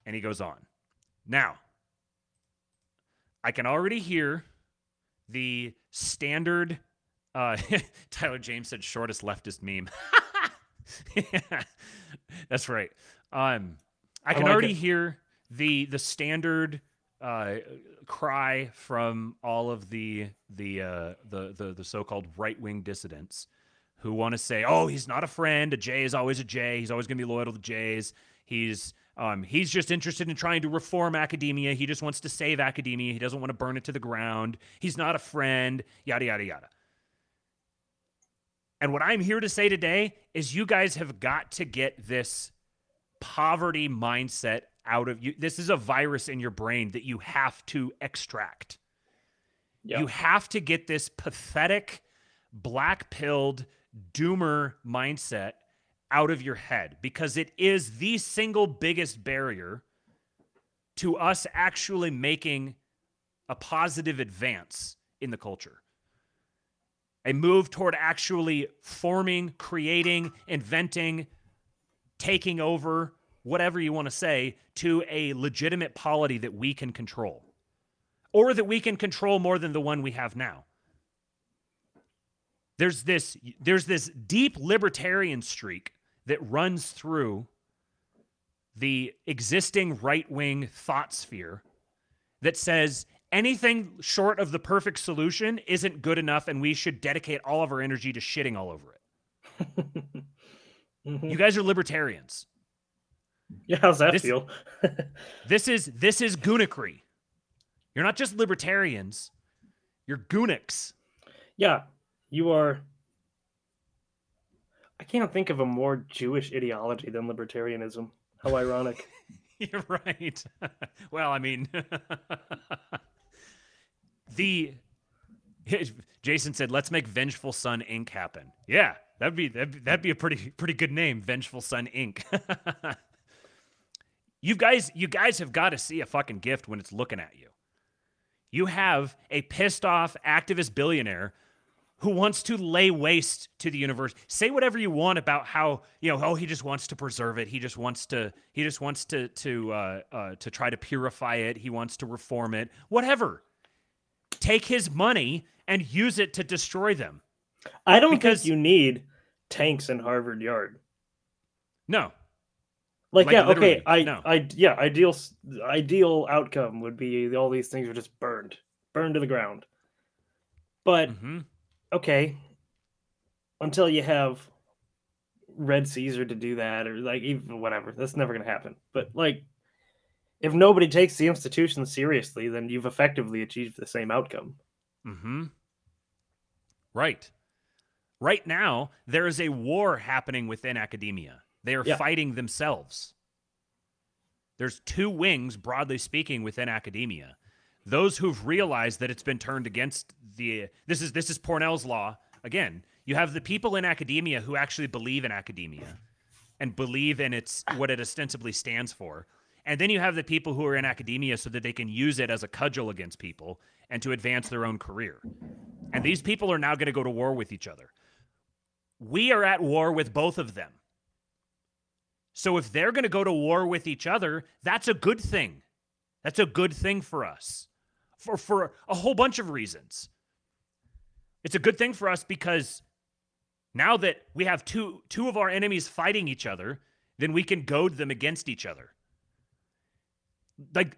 And he goes on. Now, I can already hear the standard. Uh, [laughs] Tyler James said shortest leftist meme. [laughs] yeah, that's right. Um, I can like already it. hear the the standard uh, cry from all of the the uh, the the, the so-called right-wing dissidents who want to say, "Oh, he's not a friend. A J is always a J. He's always going to be loyal to the Jays. He's um, he's just interested in trying to reform academia. He just wants to save academia. He doesn't want to burn it to the ground. He's not a friend. Yada yada yada." And what I'm here to say today is you guys have got to get this poverty mindset out of you. This is a virus in your brain that you have to extract. Yeah. You have to get this pathetic, black pilled, doomer mindset out of your head because it is the single biggest barrier to us actually making a positive advance in the culture. A move toward actually forming, creating, inventing, taking over, whatever you want to say, to a legitimate polity that we can control or that we can control more than the one we have now. There's this there's this deep libertarian streak that runs through the existing right-wing thought sphere that says anything short of the perfect solution isn't good enough and we should dedicate all of our energy to shitting all over it. [laughs] Mhm. You guys are libertarians. Yeah, how's that This- feel? [laughs] This is this is goonakry. You're not just libertarians, you're goonics. yeah, you are. I can't think of a more Jewish ideology than libertarianism. How ironic. [laughs] You're right. [laughs] well, I mean, the Jason said, "Let's make Vengeful Son Inc. happen." Yeah, that'd be that'd, be- that'd be a pretty pretty good name, Vengeful Son Inc. you guys, you guys have got to see a fucking gift when it's looking at you. You have a pissed off activist billionaire who wants to lay waste to the universe. Say whatever you want about how you know. Oh, he just wants to preserve it. He just wants to. He just wants to to uh, uh, to try to purify it. He wants to reform it. Whatever. Take his money and use it to destroy them. I don't Because- think you need tanks in Harvard Yard. No. Like, Like, yeah, okay, I, no. I, yeah, ideal, ideal outcome would be all these things are just burned, burned to the ground. But hmm okay, until you have Red Caesar to do that, or like even whatever, that's never gonna happen. But like, if nobody takes the institution seriously, then you've effectively achieved the same outcome. hmm Right. Right now, there is a war happening within academia. They are Yeah. fighting themselves. There's two wings, broadly speaking, within academia. Those who've realized that it's been turned against the this is this is Pournelle's law. Again, you have the people in academia who actually believe in academia and believe in its what it ostensibly stands for. And then you have the people who are in academia so that they can use it as a cudgel against people and to advance their own career. And these people are now going to go to war with each other. We are at war with both of them. So if they're going to go to war with each other, that's a good thing. That's a good thing for us for, for a whole bunch of reasons. It's a good thing for us because now that we have two two of our enemies fighting each other, then we can goad them against each other. Like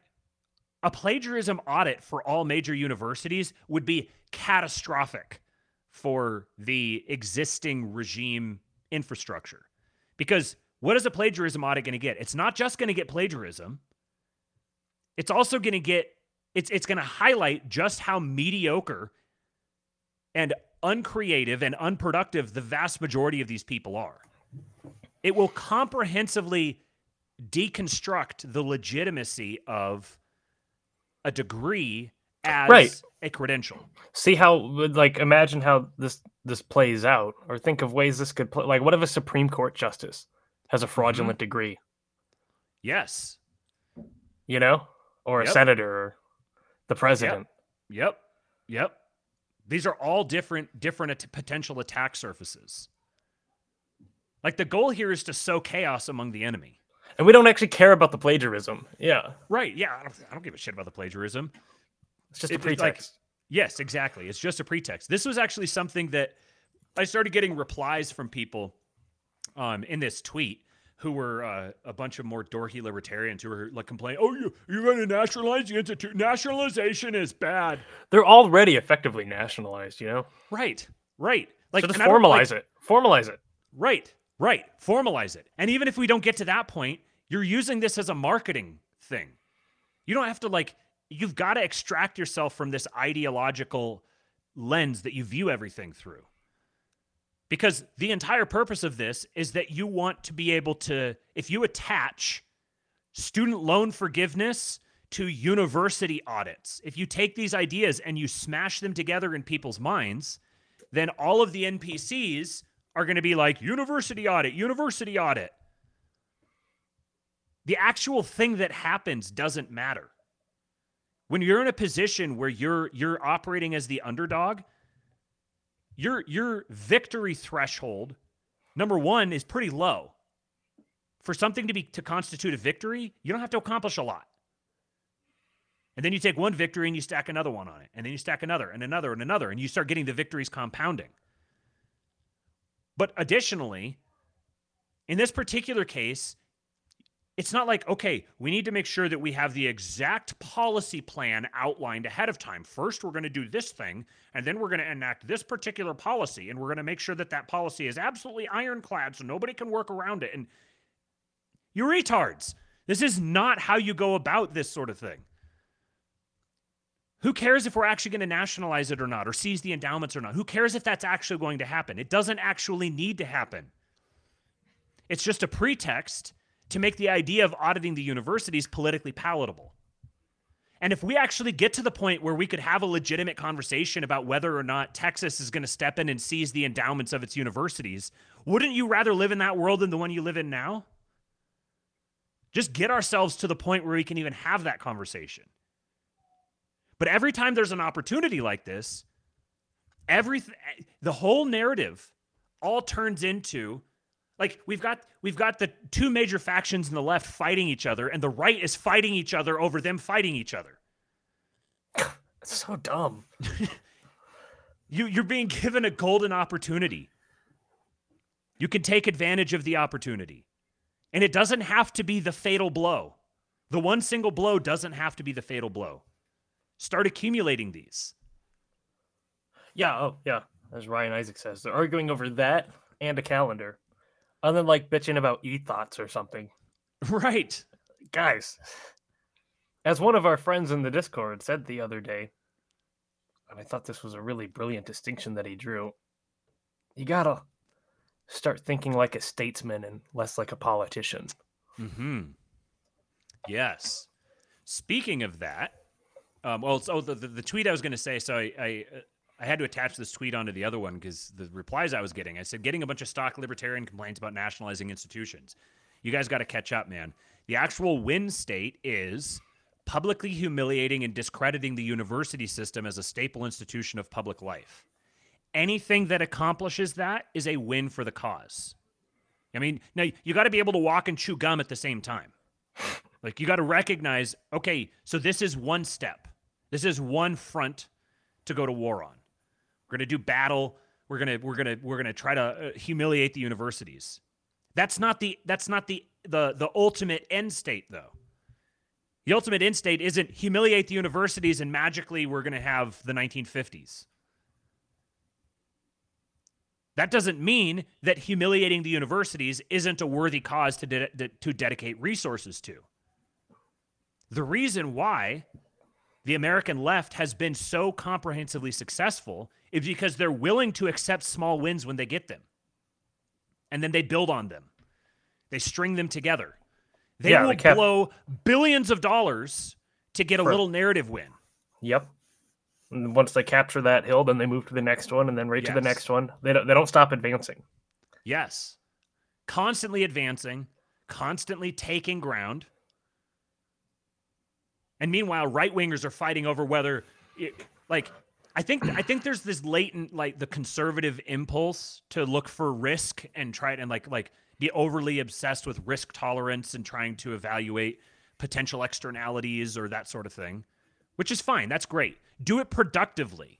a plagiarism audit for all major universities would be catastrophic for the existing regime infrastructure. Because what is a plagiarism audit going to get? It's not just going to get plagiarism. It's also going to get it's it's going to highlight just how mediocre and uncreative and unproductive the vast majority of these people are. It will comprehensively deconstruct the legitimacy of a degree as Right. a credential. See how like imagine how this this plays out, or think of ways this could play. Like, what if a Supreme Court justice has a fraudulent mm-hmm. degree? Yes. You know, or a senator, or the president. Yep. Yep. These are all different different at- potential attack surfaces. Like the goal here is to sow chaos among the enemy. And we don't actually care about the plagiarism. Yeah, Right. Yeah. I don't, I don't give a shit about the plagiarism. it's just It- a it's like- pretext. Yes, exactly. It's just a pretext. This was actually something that I started getting replies from people um, in this tweet who were uh, a bunch of more dorky libertarians who were like complaining, "Oh, you you're going to nationalize the institute? Nationalization is bad." They're already effectively nationalized. You know, Right. Right. Like so just and like- formalize it. Formalize it. Right, right. Formalize it. And even if we don't get to that point, you're using this as a marketing thing. You don't have to like you've got to extract yourself from this ideological lens that you view everything through. Because the entire purpose of this is that you want to be able to if you attach student loan forgiveness to university audits. If you take these ideas and you smash them together in people's minds, then all of the NPCs are going to be like university audit, university audit. The actual thing that happens doesn't matter. When you're in a position where you're you're operating as the underdog, your your victory threshold number 1 is pretty low. For something to be to constitute a victory, you don't have to accomplish a lot. And then you take one victory and you stack another one on it. And then you stack another and another and another and you start getting the victories compounding. But additionally, in this particular case, it's not like, okay, we need to make sure that we have the exact policy plan outlined ahead of time. First, we're going to do this thing, and then we're going to enact this particular policy, and we're going to make sure that that policy is absolutely ironclad so nobody can work around it. And you retards. This is not how you go about this sort of thing. Who cares if we're actually going to nationalize it or not, or seize the endowments or not? Who cares if that's actually going to happen? It doesn't actually need to happen. It's just a pretext to make the idea of auditing the universities politically palatable. And if we actually get to the point where we could have a legitimate conversation about whether or not Texas is going to step in and seize the endowments of its universities, wouldn't you rather live in that world than the one you live in now? Just get ourselves to the point where we can even have that conversation. But every time there's an opportunity like this, everything the whole narrative all turns into like we've got we've got the two major factions in the left fighting each other and the right is fighting each other over them fighting each other. [sighs] It's so dumb. [laughs] You you're being given a golden opportunity. You can take advantage of the opportunity. And it doesn't have to be the fatal blow. The one single blow doesn't have to be the fatal blow. Start accumulating these. Yeah. Oh, yeah. As Ryan Isaac says, they're arguing over that and a calendar, and then like bitching about e thoughts or something. [laughs] Right. Guys, as one of our friends in the Discord said the other day, and I thought this was a really brilliant distinction that he drew. You gotta start thinking like a statesman and less like a politician. Hmm. Yes. Speaking of that, um, well, so the, the, the tweet I was going to say, so I, I uh, I had to attach this tweet onto the other one because the replies I was getting, I said, getting a bunch of stock libertarian complaints about nationalizing institutions. You guys got to catch up, man. The actual win state is publicly humiliating and discrediting the university system as a staple institution of public life. Anything that accomplishes that is a win for the cause. I mean, now you got to be able to walk and chew gum at the same time. Like you got to recognize, okay, so this is one step. This is one front to go to war on. We're going to do battle. We're going to we're going to we're going to try to uh, humiliate the universities. That's not the that's not the the the ultimate end state though. The ultimate end state isn't humiliate the universities and magically we're going to have the 1950s. That doesn't mean that humiliating the universities isn't a worthy cause to, de- to dedicate resources to. The reason why the American left has been so comprehensively successful is because they're willing to accept small wins when they get them. And then they build on them. They string them together. They Yeah, will they kept- blow billions of dollars to get a For- little narrative win. Yep. And once they capture that hill, then they move to the next one, and then right to the next one. They don't. They don't stop advancing. Yes. Constantly advancing, constantly taking ground. And meanwhile, right wingers are fighting over whether, it, like, I think I think there's this latent like the conservative impulse to look for risk and try and like like be overly obsessed with risk tolerance and trying to evaluate potential externalities or that sort of thing, which is fine. That's great. Do it productively.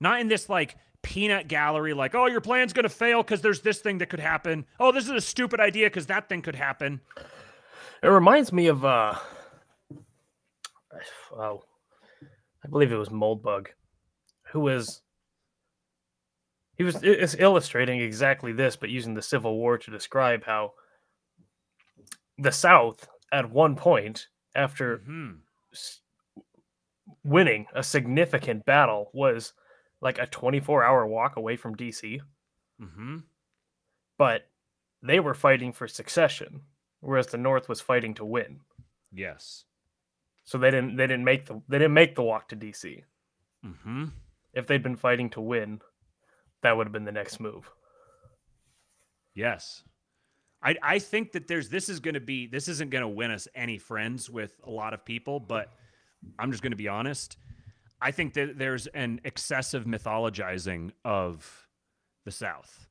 Not in this like peanut gallery, like, oh, your plan's going to fail because there's this thing that could happen. Oh, this is a stupid idea because that thing could happen. It reminds me of uh oh I believe it was Moldbug, who was he was illustrating exactly this, but using the Civil War to describe how the South at one point after Hmm. s- winning a significant battle was like a 24 hour walk away from DC, Hmm. but they were fighting for succession, whereas the North was fighting to win. Yes. So they didn't they didn't make the they didn't make the walk to DC. Hmm. If they'd been fighting to win, that would have been the next move. Yes. I, I think that there's this is going to be this isn't going to win us any friends with a lot of people, but I'm just going to be honest. I think that there's an excessive mythologizing of the South.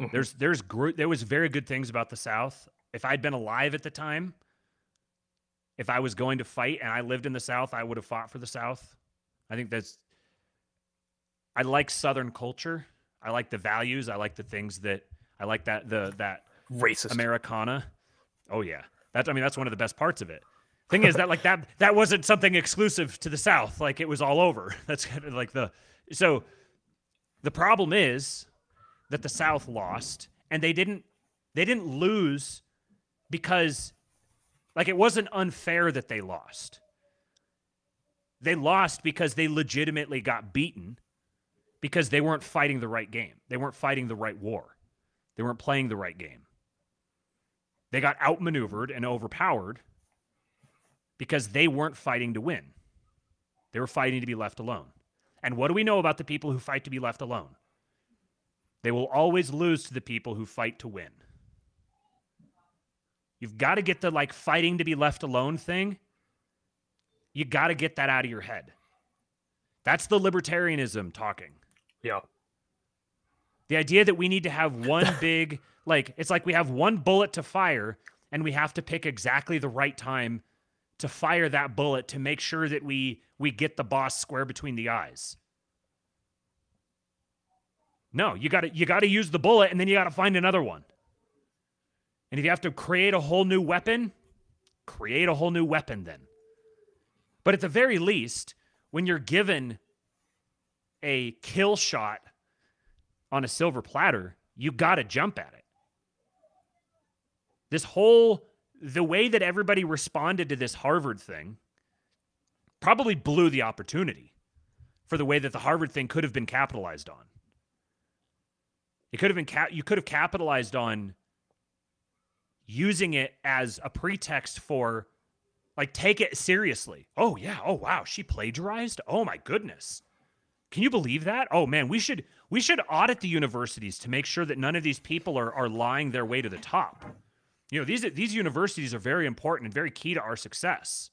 Mhm. There's there's there was very good things about the South. If I'd been alive at the time, if I was going to fight and I lived in the South, I would have fought for the South. I think that's I like Southern culture. I like the values. I like the things that I like that the that Racist. Americana. Oh yeah, that's I mean that's one of the best parts of it. Thing is that like that [laughs] that wasn't something exclusive to the South. Like it was all over. [laughs] That's kind of like the so the problem is that the South lost and they didn't they didn't lose because like it wasn't unfair that they lost. They lost because they legitimately got beaten because they weren't fighting the right game. They weren't fighting the right war. They weren't playing the right game. They got outmaneuvered and overpowered because they weren't fighting to win. They were fighting to be left alone. And what do we know about the people who fight to be left alone? They will always lose to the people who fight to win. You've got to get the like fighting to be left alone thing. You got to get that out of your head. That's the libertarianism talking. yeah. The idea that we need to have one [laughs] big, like, it's like we have one bullet to fire and we have to pick exactly the right time to fire that bullet to make sure that we we get the boss square between the eyes. No, you got to you got to use the bullet and then you got to find another one. And if you have to create a whole new weapon, create a whole new weapon then. But at the very least, when you're given a kill shot on a silver platter, you got to jump at it. This whole the way that everybody responded to this Harvard thing probably blew the opportunity for the way that the Harvard thing could have been capitalized on. It could have been cap- you could have capitalized on using it as a pretext for like take it seriously. Oh yeah, oh wow, she plagiarized? Oh my goodness. Can you believe that? Oh man, we should we should audit the universities to make sure that none of these people are are lying their way to the top. You know, these these universities are very important and very key to our success.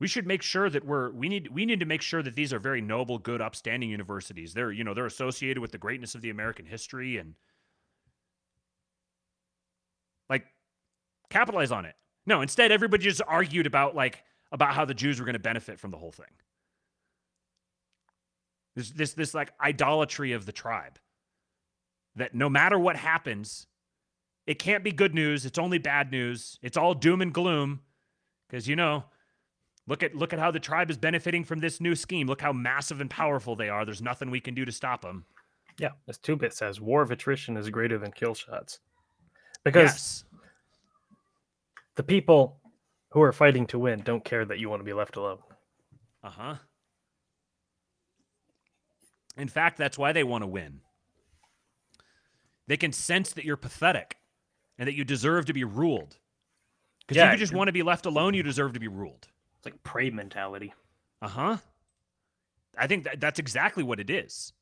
We should make sure that we're we need we need to make sure that these are very noble, good, upstanding universities. They're you know they're associated with the greatness of the American history and capitalize on it. No, instead everybody just argued about like about how the Jews were going to benefit from the whole thing. This this this like idolatry of the tribe. That no matter what happens, it can't be good news. It's only bad news. It's all doom and gloom. Because you know, look at look at how the tribe is benefiting from this new scheme. Look how massive and powerful they are. There's nothing we can do to stop them. Yeah, as Two Bit says, war of attrition is greater than kill shots. Because Yes. The people who are fighting to win don't care that you want to be left alone. Uh huh. In fact, that's why they want to win. They can sense that you're pathetic and that you deserve to be ruled. Because Yeah, you just want to be left alone, you deserve to be ruled. It's like prey mentality. Uh huh. I think that, that's exactly what it is.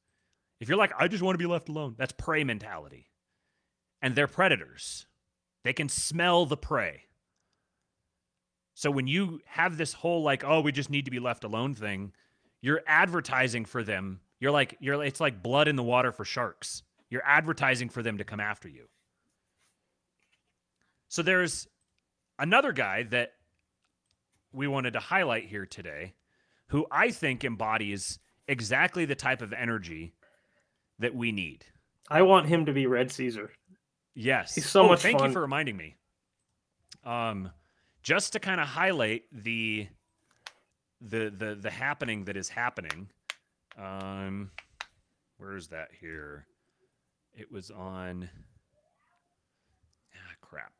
If you're like, I just want to be left alone, that's prey mentality. And they're predators, they can smell the prey. So when you have this whole, like, oh, we just need to be left alone thing, you're advertising for them. You're like, you're, it's like blood in the water for sharks. You're advertising for them to come after you. So there's another guy that we wanted to highlight here today who I think embodies exactly the type of energy that we need. I want him to be Red Caesar. Yes. He's so Oh, much Thank fun. you for reminding me. Um, just to kind of highlight the the the the happening that is happening. Um, where is that here? It was on. Ah, crap.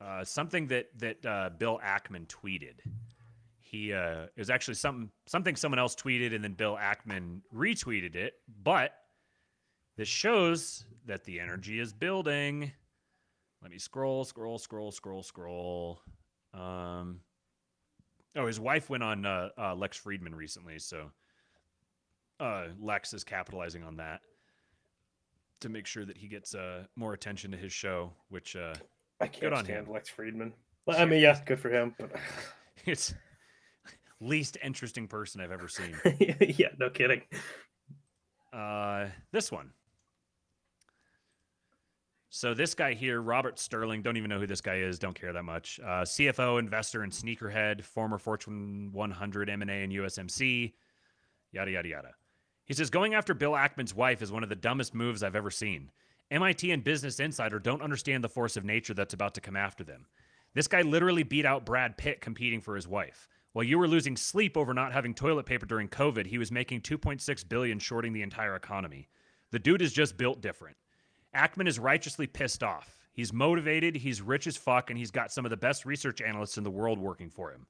Uh, something that that uh, Bill Ackman tweeted. He uh, it was actually something something someone else tweeted, and then Bill Ackman retweeted it. But this shows that the energy is building. Let me scroll, scroll, scroll, scroll, scroll. Um, oh, his wife went on uh, uh, Lex Fridman recently, so uh, Lex is capitalizing on that to make sure that he gets uh, more attention to his show, which uh, I can't Good on stand him. Lex Fridman. Well, I mean, [laughs] yeah, good for him. But [laughs] it's [laughs] least interesting person I've ever seen. yeah, no kidding. Uh, this one. So this guy here, Robert Sterling, don't even know who this guy is. Don't care that much. Uh, CFO, investor, and sneakerhead, former Fortune 100 M&A and USMC, yada yada yada. He says going after Bill Ackman's wife is one of the dumbest moves I've ever seen. MIT and Business Insider don't understand the force of nature that's about to come after them. This guy literally beat out Brad Pitt competing for his wife. While you were losing sleep over not having toilet paper during COVID, he was making 2.6 billion shorting the entire economy. The dude is just built different. Ackman is righteously pissed off. He's motivated, he's rich as fuck, and he's got some of the best research analysts in the world working for him.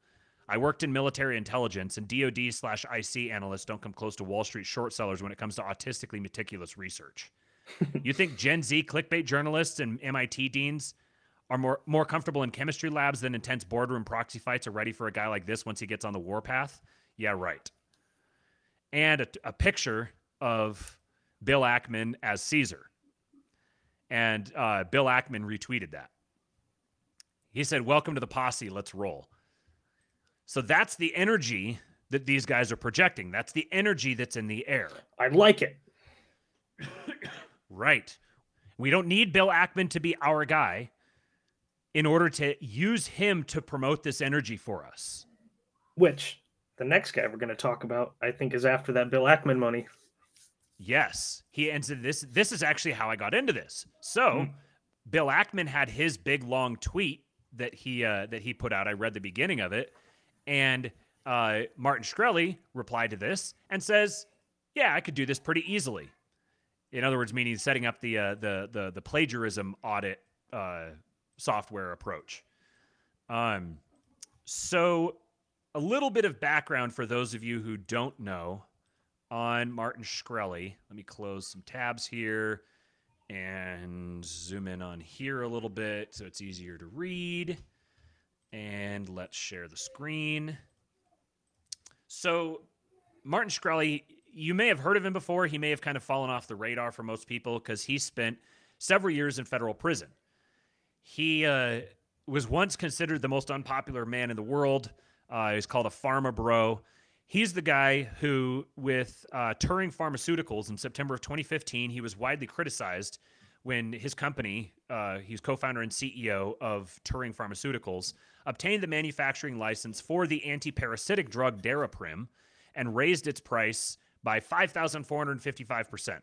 I worked in military intelligence, and DoD slash IC analysts don't come close to Wall Street short sellers when it comes to autistically meticulous research. [laughs] you think Gen Z clickbait journalists and MIT deans are more more comfortable in chemistry labs than intense boardroom proxy fights are ready for a guy like this once he gets on the warpath? Yeah, right. And a, a picture of Bill Ackman as Caesar. And uh, Bill Ackman retweeted that. He said, Welcome to the posse, let's roll. So that's the energy that these guys are projecting. That's the energy that's in the air. I like it. Right. We don't need Bill Ackman to be our guy in order to use him to promote this energy for us. Which the next guy we're going to talk about, I think, is after that Bill Ackman money. Yes, he and so this this is actually how I got into this. So, Hmm. Bill Ackman had his big long tweet that he uh, that he put out. I read the beginning of it, and uh, Martin Shkreli replied to this and says, "Yeah, I could do this pretty easily." In other words, meaning setting up the uh, the the the plagiarism audit uh, software approach. Um, so a little bit of background for those of you who don't know on Martin Shkreli. Let me close some tabs here and zoom in on here a little bit so it's easier to read. And let's share the screen. So, Martin Shkreli, you may have heard of him before. He may have kind of fallen off the radar for most people because he spent several years in federal prison. He uh, was once considered the most unpopular man in the world. Uh, he's called a pharma bro. He's the guy who, with uh, Turing Pharmaceuticals in September of 2015, he was widely criticized when his company, uh, he's co founder and CEO of Turing Pharmaceuticals, obtained the manufacturing license for the anti-parasitic drug Daraprim and raised its price by 5,455%.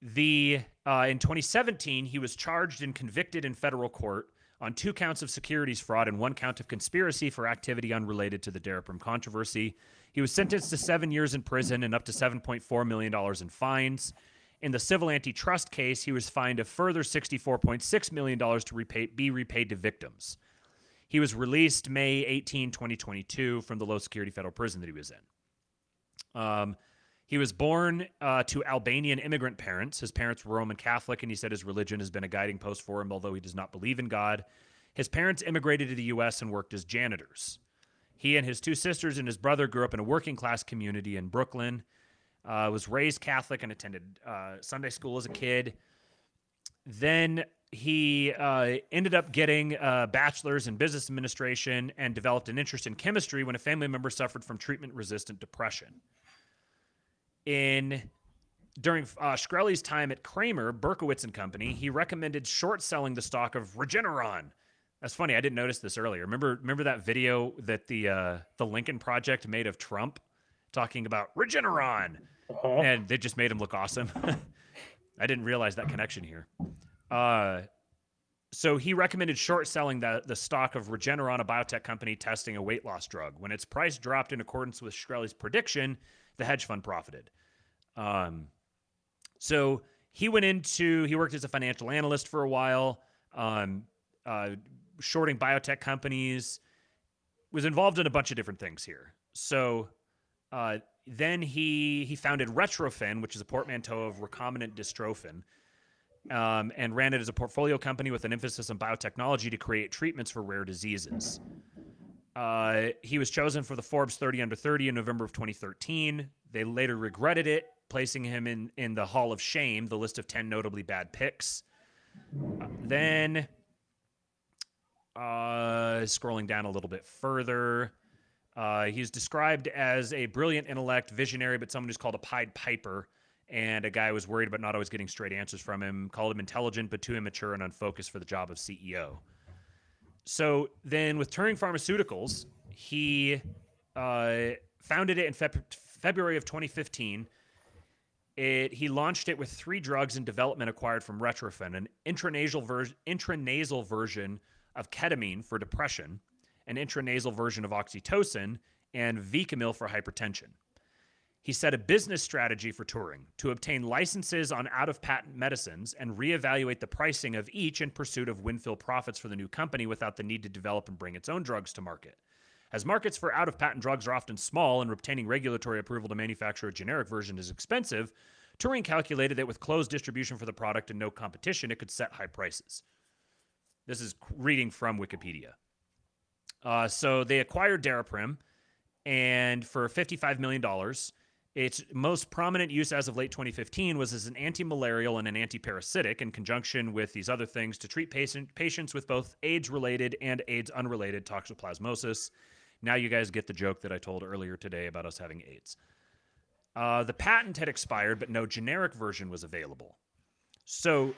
The uh, in 2017, he was charged and convicted in federal court on two counts of securities fraud and one count of conspiracy for activity unrelated to the Daraprim controversy. He was sentenced to seven years in prison and up to $7.4 million in fines. In the civil antitrust case, he was fined a further $64.6 million to repay, be repaid to victims. He was released May 18, 2022, from the low security federal prison that he was in. Um, he was born uh, to Albanian immigrant parents. His parents were Roman Catholic, and he said his religion has been a guiding post for him, although he does not believe in God. His parents immigrated to the U.S. and worked as janitors. He and his two sisters and his brother grew up in a working class community in Brooklyn. Uh, was raised Catholic and attended uh, Sunday school as a kid. Then he uh, ended up getting a bachelor's in business administration and developed an interest in chemistry when a family member suffered from treatment resistant depression. In during uh, Shkreli's time at Cramer, Berkowitz and Company, he recommended short selling the stock of Regeneron. That's funny. I didn't notice this earlier. Remember, remember that video that the uh, the Lincoln Project made of Trump talking about Regeneron, uh-huh. and they just made him look awesome. [laughs] I didn't realize that connection here. Uh, so he recommended short selling the, the stock of Regeneron, a biotech company testing a weight loss drug. When its price dropped in accordance with Shkreli's prediction, the hedge fund profited. Um, so he went into, he worked as a financial analyst for a while, um, uh, shorting biotech companies, was involved in a bunch of different things here. So uh, then he he founded Retrophin, which is a portmanteau of recombinant dystrophin, um, and ran it as a portfolio company with an emphasis on biotechnology to create treatments for rare diseases. Uh, he was chosen for the Forbes 30 Under 30 in November of 2013. They later regretted it, placing him in, in the Hall of Shame, the list of 10 notably bad picks. Uh, then, uh, scrolling down a little bit further, uh, he's described as a brilliant intellect, visionary, but someone who's called a Pied Piper and a guy was worried about not always getting straight answers from him, called him intelligent but too immature and unfocused for the job of CEO. So then with Turing Pharmaceuticals, he uh, founded it in February of 2015. It, he launched it with three drugs in development acquired from Retrophin, an intranasal, ver- intranasal version of ketamine for depression, an intranasal version of oxytocin, and Vecamyl for hypertension. He set a business strategy for Turing to obtain licenses on out of patent medicines and reevaluate the pricing of each in pursuit of windfall profits for the new company without the need to develop and bring its own drugs to market. As markets for out of patent drugs are often small and obtaining regulatory approval to manufacture a generic version is expensive, Turing calculated that with closed distribution for the product and no competition, it could set high prices. This is reading from Wikipedia. Uh, so they acquired Daraprim, and for $55 million, its most prominent use as of late 2015 was as an anti-malarial and an anti-parasitic in conjunction with these other things to treat patient, patients with both AIDS-related and AIDS-unrelated toxoplasmosis. Now you guys get the joke that I told earlier today about us having AIDS. Uh, the patent had expired, but no generic version was available. So,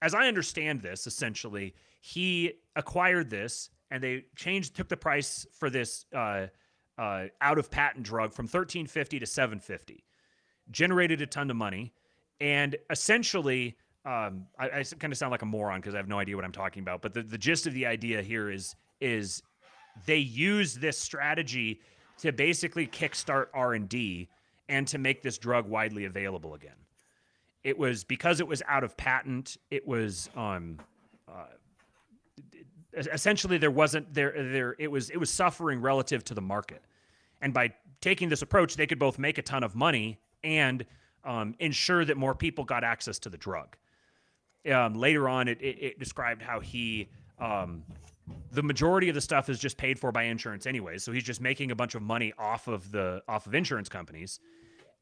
as I understand this, essentially, he acquired this and they changed, took the price for this uh, uh, out of patent drug from 1350 to 750 generated a ton of money and essentially um, I, I kind of sound like a moron because I have no idea what I'm talking about. But the, the gist of the idea here is is they use this strategy to basically kickstart R and D and to make this drug widely available again. It was because it was out of patent. It was um, uh, essentially there wasn't there there it was it was suffering relative to the market. And by taking this approach, they could both make a ton of money and um, ensure that more people got access to the drug. Um, later on, it, it, it, described how he, um, the majority of the stuff is just paid for by insurance anyways. So he's just making a bunch of money off of the off of insurance companies,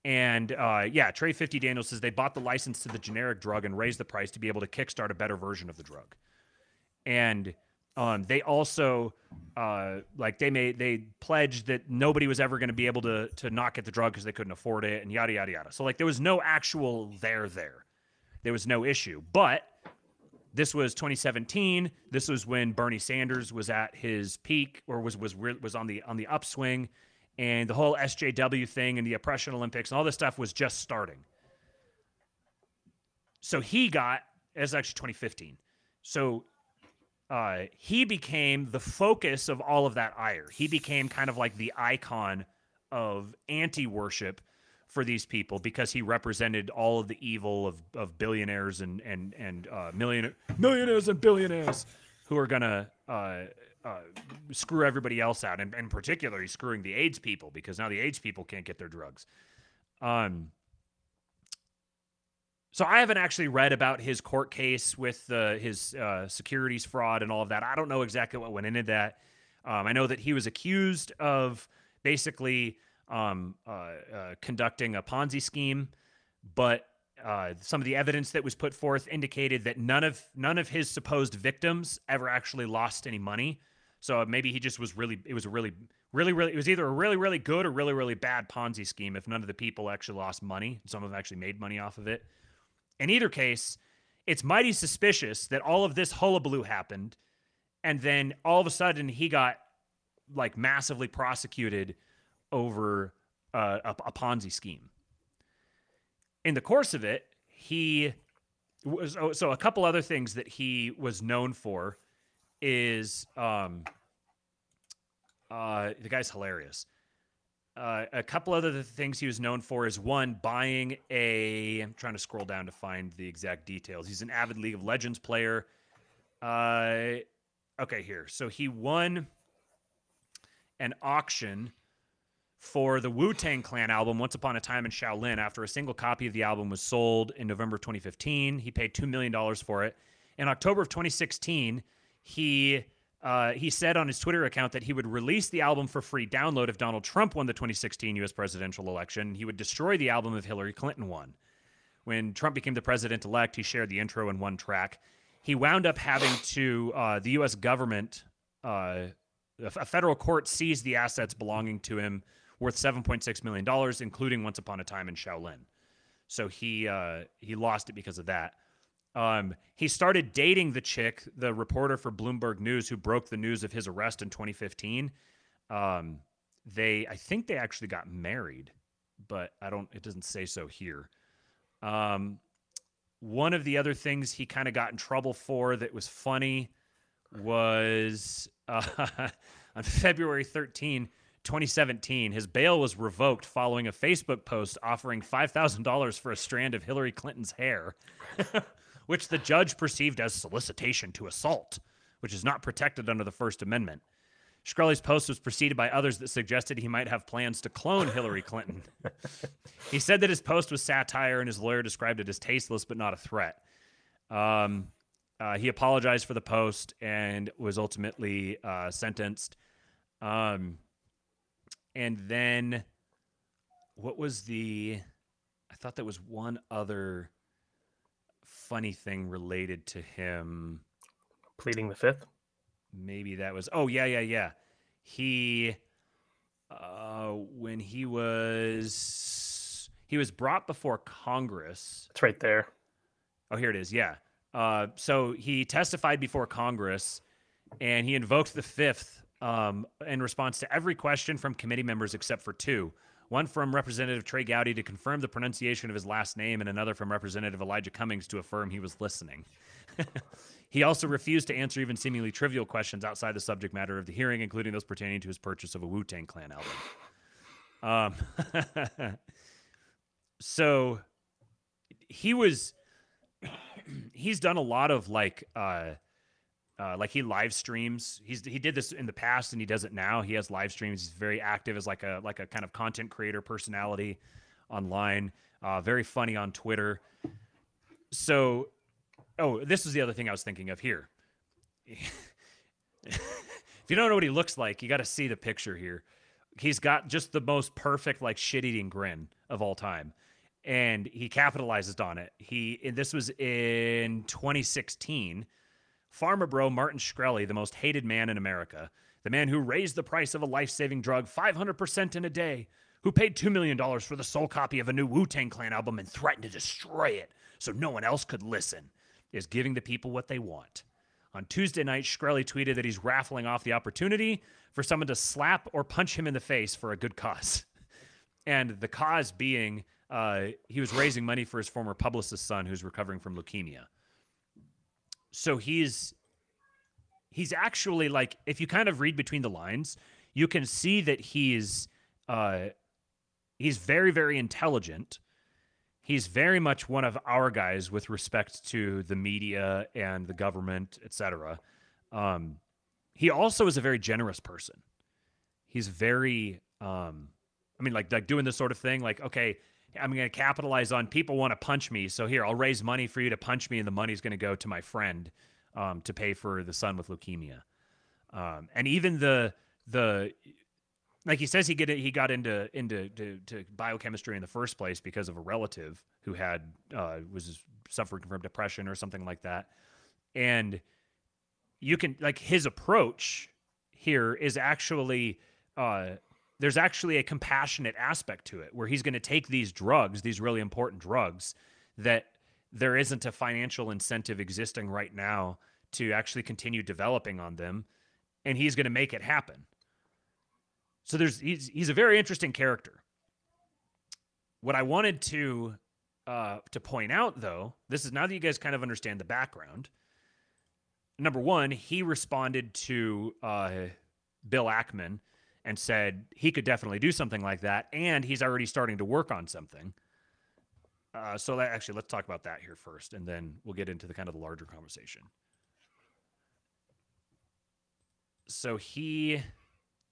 And uh, yeah, Trey 50 Daniels says they bought the license to the generic drug and raised the price to be able to kickstart a better version of the drug. And um, they also uh, like they made they pledged that nobody was ever going to be able to to not get the drug because they couldn't afford it and yada yada yada. So like there was no actual there there. There was no issue. But this was 2017. This was when Bernie Sanders was at his peak or was was was on the on the upswing and the whole SJW thing and the oppression Olympics and all this stuff was just starting. So he got as actually 2015. So uh, he became the focus of all of that ire. He became kind of like the icon of anti-worship for these people because he represented all of the evil of, of billionaires and and and uh, million millionaires and billionaires who are gonna uh, uh, screw everybody else out, and, and particularly screwing the AIDS people because now the AIDS people can't get their drugs. Um, so I haven't actually read about his court case with uh, his uh, securities fraud and all of that. I don't know exactly what went into that. Um, I know that he was accused of basically um, uh, uh conducting a Ponzi scheme, but uh, some of the evidence that was put forth indicated that none of none of his supposed victims ever actually lost any money. So maybe he just was really it was a really really really it was either a really really good or really really bad Ponzi scheme if none of the people actually lost money. Some of them actually made money off of it. In either case, it's mighty suspicious that all of this hullabaloo happened and then all of a sudden he got like massively prosecuted over uh, a, a Ponzi scheme in the course of it, he was oh, so a couple other things that he was known for is um uh the guy's hilarious. Uh, a couple other things he was known for is one buying a I'm trying to scroll down to find the exact details. He's an avid League of Legends player. Uh okay, here. So he won an auction for the Wu Tang Clan album, Once Upon a Time in Shaolin, after a single copy of the album was sold in November 2015. He paid $2 million for it. In October of 2016, he. Uh, he said on his Twitter account that he would release the album for free download if Donald Trump won the 2016 U.S. presidential election. He would destroy the album if Hillary Clinton won. When Trump became the president elect, he shared the intro in one track. He wound up having to, uh, the U.S. government, uh, a federal court seized the assets belonging to him worth $7.6 million, including Once Upon a Time in Shaolin. So he uh, he lost it because of that. Um, he started dating the chick, the reporter for Bloomberg News, who broke the news of his arrest in 2015. Um, they, I think they actually got married, but I don't. It doesn't say so here. Um, one of the other things he kind of got in trouble for that was funny was uh, [laughs] on February 13, 2017, his bail was revoked following a Facebook post offering $5,000 for a strand of Hillary Clinton's hair, [laughs] which the judge perceived as solicitation to assault, which is not protected under the First Amendment. Shkreli's post was preceded by others that suggested he might have plans to clone Hillary Clinton. [laughs] he said that his post was satire and his lawyer described it as tasteless but not a threat. Um, uh, he apologized for the post and was ultimately uh, sentenced. Um, and then what was the I thought that was one other funny thing related to him. Pleading the fifth? Maybe that was Oh yeah, yeah, yeah. He uh when he was he was brought before Congress. It's right there. Oh, here it is. Yeah. Uh, so he testified before Congress and he invoked the fifth um, in response to every question from committee members except for two. One from Representative Trey Gowdy to confirm the pronunciation of his last name, and another from Representative Elijah Cummings to affirm he was listening. [laughs] he also refused to answer even seemingly trivial questions outside the subject matter of the hearing, including those pertaining to his purchase of a Wu Tang Clan album. Um, [laughs] so he was, [clears throat] he's done a lot of like, uh, uh, like he live streams. He's he did this in the past and he does it now. He has live streams. He's very active as like a like a kind of content creator personality online. Uh, very funny on Twitter. So, oh, this is the other thing I was thinking of here. [laughs] if you don't know what he looks like, you got to see the picture here. he's got just the most perfect like shit-eating grin of all time and he capitalizes on it he and this was in 2016 pharma bro martin shkreli the most hated man in america the man who raised the price of a life-saving drug 500% in a day who paid $2 million for the sole copy of a new wu-tang clan album and threatened to destroy it so no one else could listen is giving the people what they want on Tuesday night, Shkreli tweeted that he's raffling off the opportunity for someone to slap or punch him in the face for a good cause. [laughs] And the cause being uh, he was raising money for his former publicist's son who's recovering from leukemia. So he's he's actually like if you kind of read between the lines, you can see that he's uh, he's very very intelligent he's very much one of our guys with respect to the media and the government, etc. Um, he also is a very generous person. He's very, um, I mean, like like doing this sort of thing. Like, okay, I'm going to capitalize on people want to punch me, so here I'll raise money for you to punch me, and the money's going to go to my friend um, to pay for the son with leukemia. Um, and even the the like he says he get he got into into to, to, biochemistry in the first place because of a relative who had uh, was suffering from depression or something like that, and you can like his approach here is actually uh, there's actually a compassionate aspect to it where he's going to take these drugs, these really important drugs that there isn't a financial incentive existing right now to actually continue developing on them, and he's going to make it happen so there's he's he's a very interesting character. What I wanted to uh, to point out though, this is now that you guys kind of understand the background. Number one, he responded to uh, Bill Ackman and said he could definitely do something like that, and he's already starting to work on something. Uh, so that, actually, let's talk about that here first, and then we'll get into the kind of the larger conversation. So he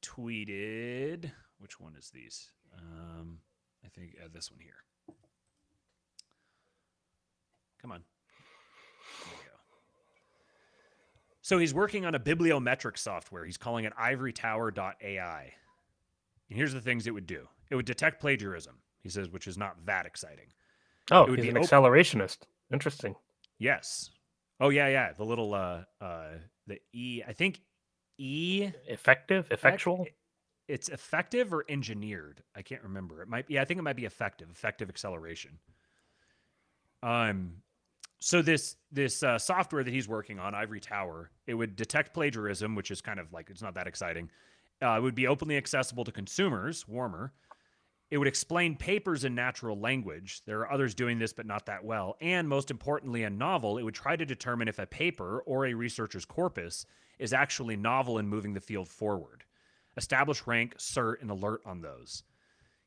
tweeted, which one is these? Um, I think uh, this one here. Come on. There we go. So he's working on a bibliometric software. He's calling it ivorytower.ai. And here's the things it would do it would detect plagiarism, he says, which is not that exciting. Oh, it would he's be an op- accelerationist. Interesting. Yes. Oh yeah, yeah. The little uh uh the E I think E effective, effectual. It's effective or engineered. I can't remember. It might. Yeah, I think it might be effective. Effective acceleration. Um, so this this uh, software that he's working on, Ivory Tower, it would detect plagiarism, which is kind of like it's not that exciting. Uh, it would be openly accessible to consumers. Warmer. It would explain papers in natural language. There are others doing this, but not that well. And most importantly, a novel, it would try to determine if a paper or a researcher's corpus is actually novel in moving the field forward. Establish rank, cert, and alert on those.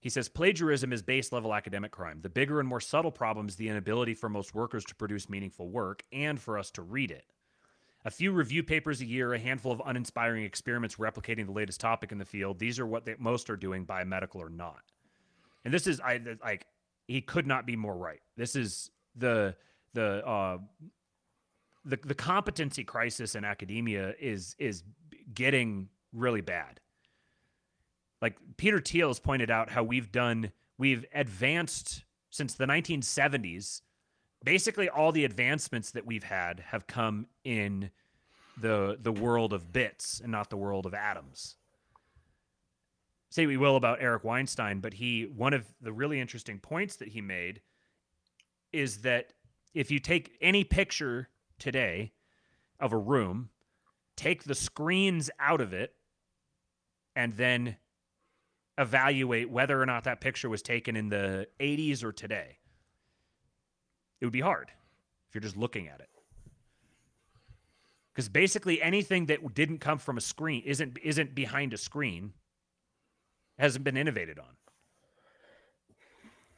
He says plagiarism is base level academic crime. The bigger and more subtle problem is the inability for most workers to produce meaningful work and for us to read it. A few review papers a year, a handful of uninspiring experiments replicating the latest topic in the field. These are what they, most are doing, biomedical or not. And this is I like he could not be more right. This is the the uh, the the competency crisis in academia is is getting really bad. Like Peter Thiel has pointed out how we've done we've advanced since the 1970s. Basically, all the advancements that we've had have come in the the world of bits and not the world of atoms. Say we will about Eric Weinstein, but he one of the really interesting points that he made is that if you take any picture today of a room, take the screens out of it, and then evaluate whether or not that picture was taken in the 80s or today. It would be hard if you're just looking at it. Because basically anything that didn't come from a screen isn't isn't behind a screen hasn't been innovated on.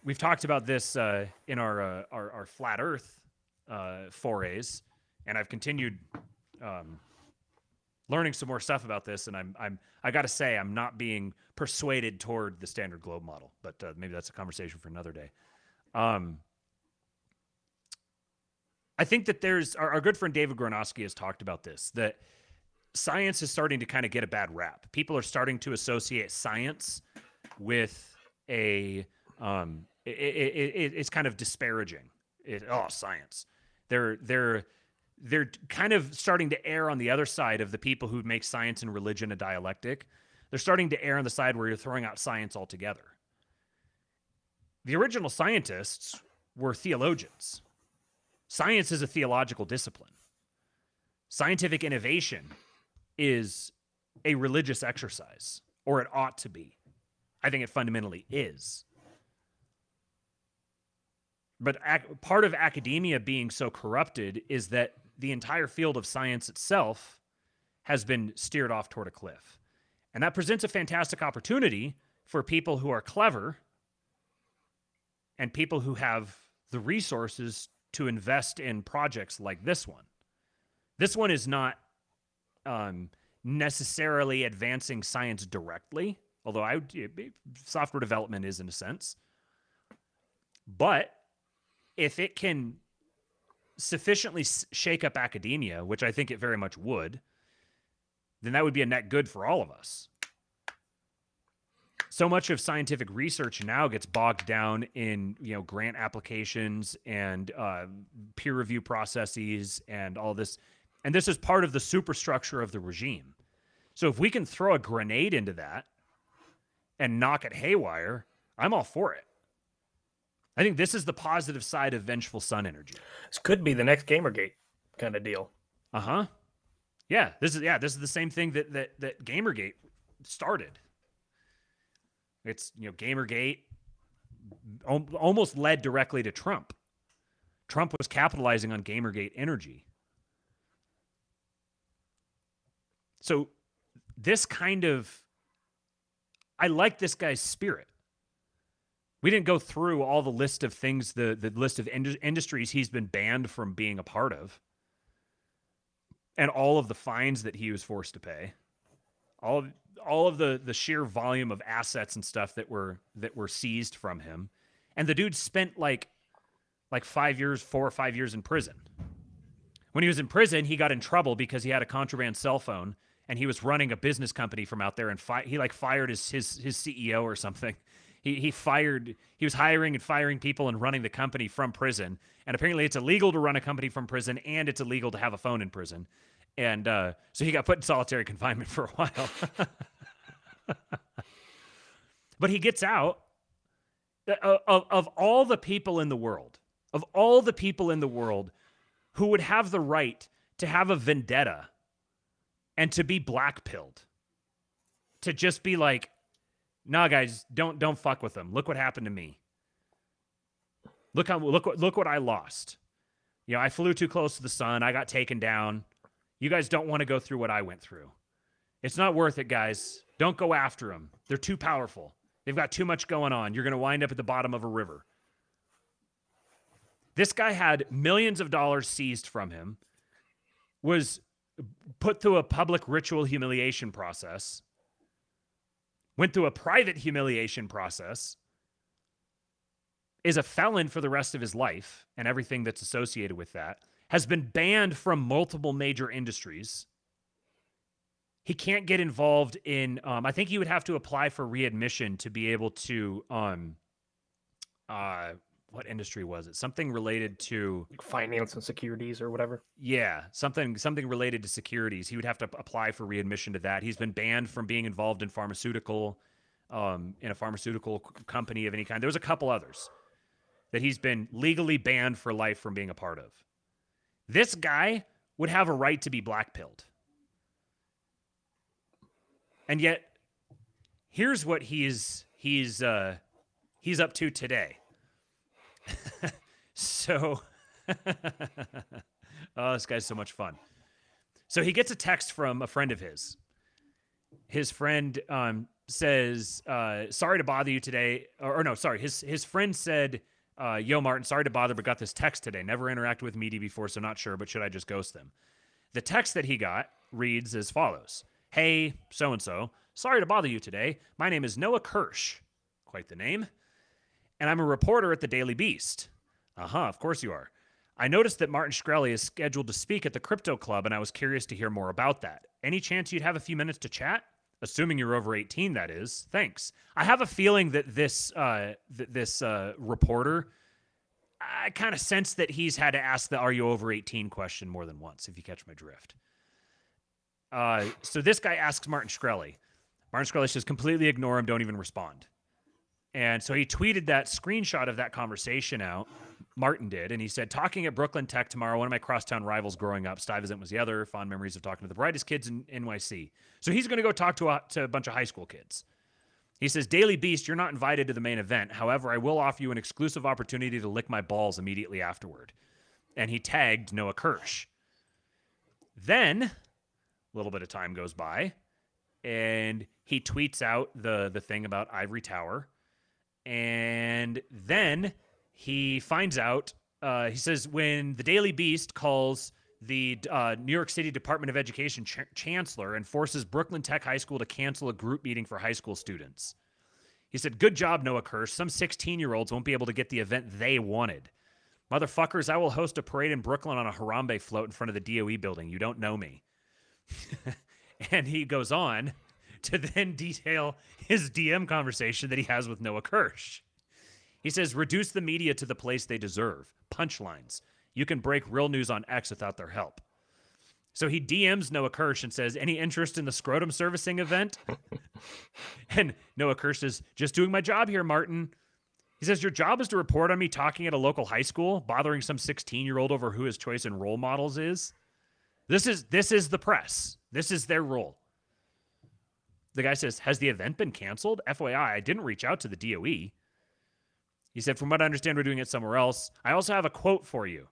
We've talked about this uh, in our, uh, our, our flat Earth uh, forays, and I've continued um, learning some more stuff about this. And I'm I'm I got to say I'm not being persuaded toward the standard globe model, but uh, maybe that's a conversation for another day. Um, I think that there's our, our good friend David Gronowski has talked about this that science is starting to kind of get a bad rap. People are starting to associate science with a um, it, it, it, it's kind of disparaging. It, oh, science. They're they're they're kind of starting to err on the other side of the people who make science and religion a dialectic. They're starting to err on the side where you're throwing out science altogether. The original scientists were theologians. Science is a theological discipline. Scientific innovation is a religious exercise, or it ought to be. I think it fundamentally is. But ac- part of academia being so corrupted is that the entire field of science itself has been steered off toward a cliff. And that presents a fantastic opportunity for people who are clever and people who have the resources to invest in projects like this one. This one is not um, necessarily advancing science directly, although I would, software development is in a sense. But if it can sufficiently shake up academia, which I think it very much would, then that would be a net good for all of us. So much of scientific research now gets bogged down in you know grant applications and uh, peer review processes and all this, and this is part of the superstructure of the regime. So if we can throw a grenade into that and knock it haywire, I'm all for it. I think this is the positive side of Vengeful Son energy. This could be the next Gamergate kind of deal. Uh huh. Yeah, this is yeah, this is the same thing that that that Gamergate started. It's you know Gamergate almost led directly to Trump. Trump was capitalizing on Gamergate energy. So this kind of I like this guy's spirit. We didn't go through all the list of things, the the list of ind- industries he's been banned from being a part of, and all of the fines that he was forced to pay, all of, all of the the sheer volume of assets and stuff that were that were seized from him, and the dude spent like like five years, four or five years in prison. When he was in prison, he got in trouble because he had a contraband cell phone and he was running a business company from out there and fi- he like fired his his his CEO or something he he fired he was hiring and firing people and running the company from prison. And apparently, it's illegal to run a company from prison, and it's illegal to have a phone in prison. And uh, so he got put in solitary [laughs] confinement for a while. [laughs] but he gets out. Uh, of, of all the people in the world, of all the people in the world who would have the right to have a vendetta and to be blackpilled, to just be like, nah, guys, don't don't fuck with them. Look what happened to me. Look how look what look what I lost. You know, I flew too close to the sun. I got taken down. You guys don't want to go through what I went through. It's not worth it, guys. Don't go after them. They're too powerful. They've got too much going on. You're going to wind up at the bottom of a river. This guy had millions of dollars seized from him, was put through a public ritual humiliation process, went through a private humiliation process, is a felon for the rest of his life and everything that's associated with that, has been banned from multiple major industries. He can't get involved in, um, I think he would have to apply for readmission to be able to, um, uh, what industry was it? Something related to finance and securities or whatever. Yeah, something something related to securities. He would have to apply for readmission to that. He's been banned from being involved in pharmaceutical, um, in a pharmaceutical company of any kind. There was a couple others that he's been legally banned for life from being a part of. This guy would have a right to be blackpilled. And yet, here's what he's he's uh, he's up to today. So, [laughs] oh, this guy's so much fun. So he gets a text from a friend of his. His friend um, says, uh, "Sorry to bother you today," or, or, no, sorry. His his friend said, uh, "Yo, Martin, sorry to bother, but got this text today. Never interacted with Meaty before, so not sure. But should I just ghost them?" The text that he got reads as follows: "Hey, so and so, sorry to bother you today. My name is Noah Kirsch. Quite the name." And I'm a reporter at the Daily Beast. Uh huh, of course you are. I noticed that Martin Shkreli is scheduled to speak at the Crypto Club, and I was curious to hear more about that. Any chance you'd have a few minutes to chat? Assuming you're over 18, that is. Thanks. I have a feeling that this uh, th- this uh, reporter, I kind of sense that he's had to ask the "Are you over 18?" question more than once. If you catch my drift. Uh, so this guy asks Martin Shkreli. Martin Shkreli says, "Completely ignore him. Don't even respond." And so he tweeted that screenshot of that conversation out. Martin did, and he said, "Talking at Brooklyn Tech tomorrow. One of my crosstown rivals growing up. Stuyvesant was the other. Fond memories of talking to the brightest kids in NYC. So he's going to go talk to a, to a bunch of high school kids." He says, Daily Beast, you're not invited to the main event. However, I will offer you an exclusive opportunity to lick my balls immediately afterward. And he tagged Noah Kirsch. Then, a little bit of time goes by, and he tweets out the, the thing about Ivory Tower. And then he finds out, uh, he says, when the Daily Beast calls the uh, New York City Department of Education ch- chancellor and forces Brooklyn Tech High School to cancel a group meeting for high school students. He said, Good job, Noah Kirsch. Some 16 year olds won't be able to get the event they wanted. Motherfuckers, I will host a parade in Brooklyn on a Harambe float in front of the DOE building. You don't know me. [laughs] and he goes on [laughs] to then detail his DM conversation that he has with Noah Kirsch. He says, Reduce the media to the place they deserve. Punchlines. You can break real news on X without their help. So he DMs Noah Kirsch and says, Any interest in the scrotum servicing event? [laughs] and Noah Kirsch says, Just doing my job here, Martin. He says, Your job is to report on me talking at a local high school, bothering some 16 year old over who his choice in role models is. This is this is the press. This is their role. The guy says, Has the event been canceled? FYI, I didn't reach out to the DOE. He said, From what I understand, we're doing it somewhere else. I also have a quote for you.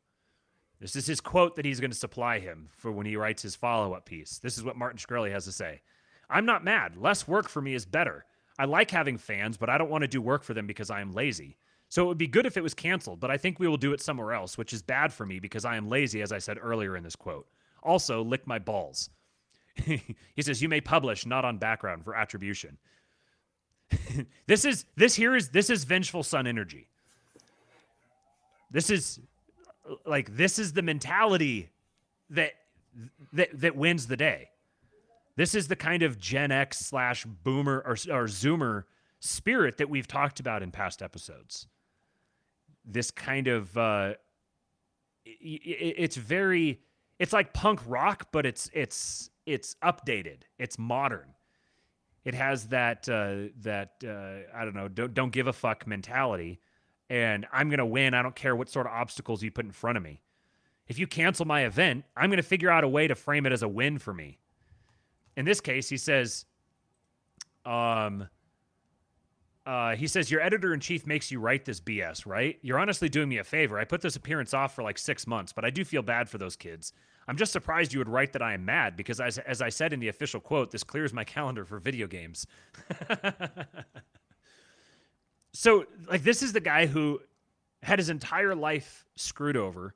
This is his quote that he's going to supply him for when he writes his follow up piece. This is what Martin Shkreli has to say. I'm not mad. Less work for me is better. I like having fans, but I don't want to do work for them because I am lazy. So it would be good if it was canceled, but I think we will do it somewhere else, which is bad for me because I am lazy, as I said earlier in this quote. Also, lick my balls. [laughs] he says, You may publish, not on background, for attribution. [laughs] this is this here is this is vengeful son energy. This is like this is the mentality that that that wins the day. This is the kind of Gen X slash Boomer or, or Zoomer spirit that we've talked about in past episodes. This kind of uh, it, it's very it's like punk rock, but it's it's it's updated. It's modern. It has that uh, that uh, I don't know don't don't give a fuck mentality and I'm to win. I don't care what sort of obstacles you put in front of me. If you cancel my event, I'm to figure out a way to frame it as a win for me. In this case, he says, um, uh, he says, Your editor in chief makes you write this BS, right? You're honestly doing me a favor. I put this appearance off for like six months, but I do feel bad for those kids. I'm just surprised you would write that I am mad because, as, as I said in the official quote, this clears my calendar for video games. [laughs] so like this is the guy who had his entire life screwed over,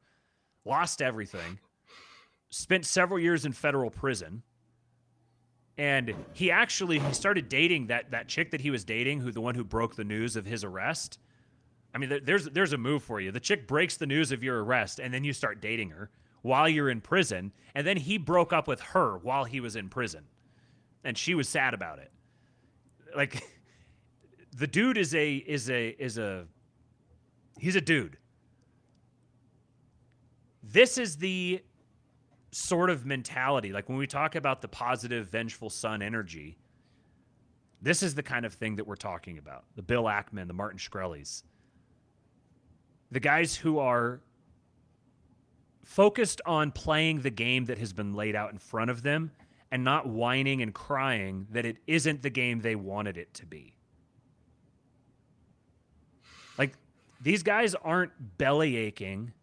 lost everything, spent several years in federal prison. And he actually he started dating that that chick that he was dating, who the one who broke the news of his arrest. I mean, there's there's a move for you. The chick breaks the news of your arrest, and then you start dating her while you're in prison, and then he broke up with her while he was in prison, and she was sad about it. Like [laughs] the dude is a is a is a he's a dude. This is the sort of mentality like when we talk about the positive vengeful son energy. This is the kind of thing that we're talking about. The Bill Ackman, the Martin Shkreli's. The guys who are focused on playing the game that has been laid out in front of them and not whining and crying that it isn't the game they wanted it to be. Like these guys aren't belly aching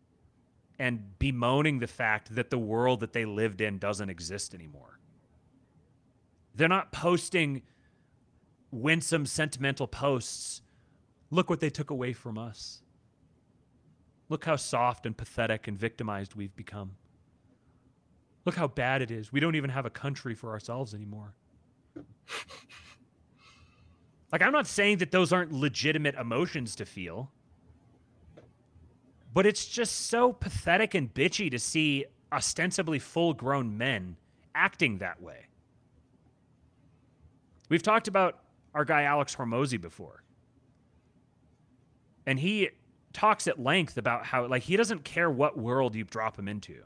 and bemoaning the fact that the world that they lived in doesn't exist anymore. They're not posting winsome, sentimental posts. Look what they took away from us. Look how soft and pathetic and victimized we've become. Look how bad it is. We don't even have a country for ourselves anymore. Like, I'm not saying that those aren't legitimate emotions to feel. But it's just so pathetic and bitchy to see ostensibly full grown men acting that way. We've talked about our guy Alex Hormozi before. And he talks at length about how like he doesn't care what world you drop him into.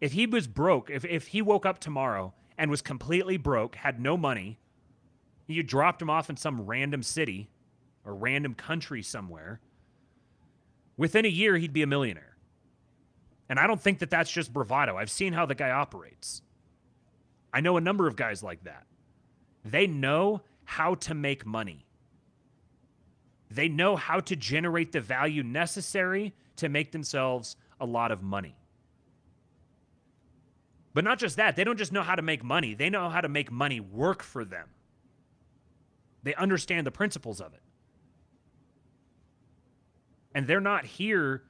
If he was broke, if, if he woke up tomorrow and was completely broke, had no money, you dropped him off in some random city or random country somewhere, within a year he'd be a millionaire. And I don't think that that's just bravado. I've seen how the guy operates. I know a number of guys like that. They know how to make money. They know how to generate the value necessary to make themselves a lot of money. But not just that, they don't just know how to make money, they know how to make money work for them. They understand the principles of it. And they're not here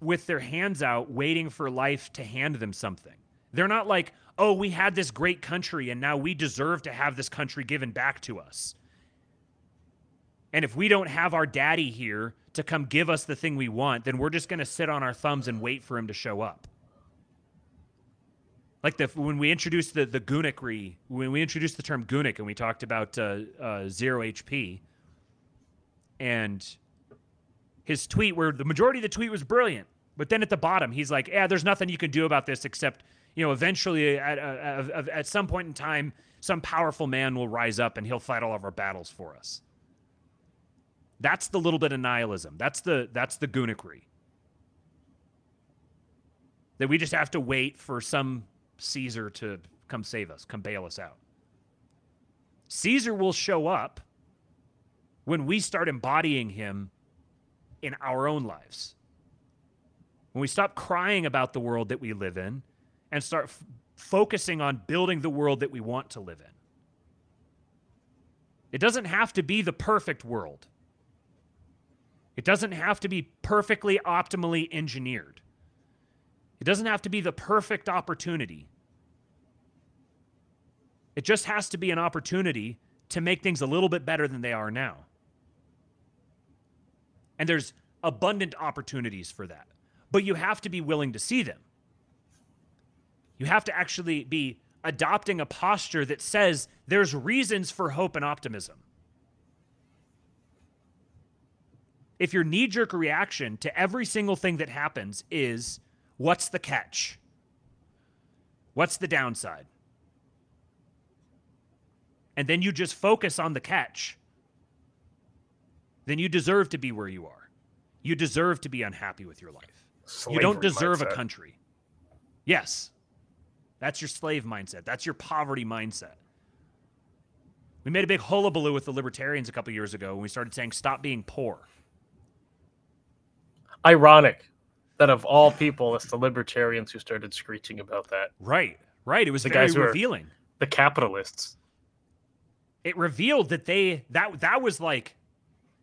with their hands out waiting for life to hand them something. They're not like, oh, we had this great country and now we deserve to have this country given back to us. And if we don't have our daddy here to come give us the thing we want, then we're just going to sit on our thumbs and wait for him to show up. Like the when we introduced the the Goonicry, when we introduced the term Goonic and we talked about uh, uh, zero HP, and his tweet where the majority of the tweet was brilliant, but then at the bottom he's like, "Yeah, there's nothing you can do about this except you know eventually at uh, at some point in time, some powerful man will rise up and he'll fight all of our battles for us." That's the little bit of nihilism. That's the that's the Goonicry. That we just have to wait for some Caesar to come save us, come bail us out. Caesar will show up when we start embodying him in our own lives. When we stop crying about the world that we live in and start f- focusing on building the world that we want to live in. It doesn't have to be the perfect world. It doesn't have to be perfectly optimally engineered. It doesn't have to be the perfect opportunity. It just has to be an opportunity to make things a little bit better than they are now. And there's abundant opportunities for that. But you have to be willing to see them. You have to actually be adopting a posture that says there's reasons for hope and optimism. If your knee jerk reaction to every single thing that happens is, what's the catch? What's the downside? And then you just focus on the catch, then you deserve to be where you are. You deserve to be unhappy with your life. Slavery you don't deserve mindset. a country. Yes. That's your slave mindset. That's your poverty mindset. We made a big hullabaloo with the libertarians a couple years ago when we started saying, stop being poor. Ironic that of all people, it's the libertarians who started screeching about that. Right, right. It was the very guys revealing. the capitalists. It revealed that they that that was like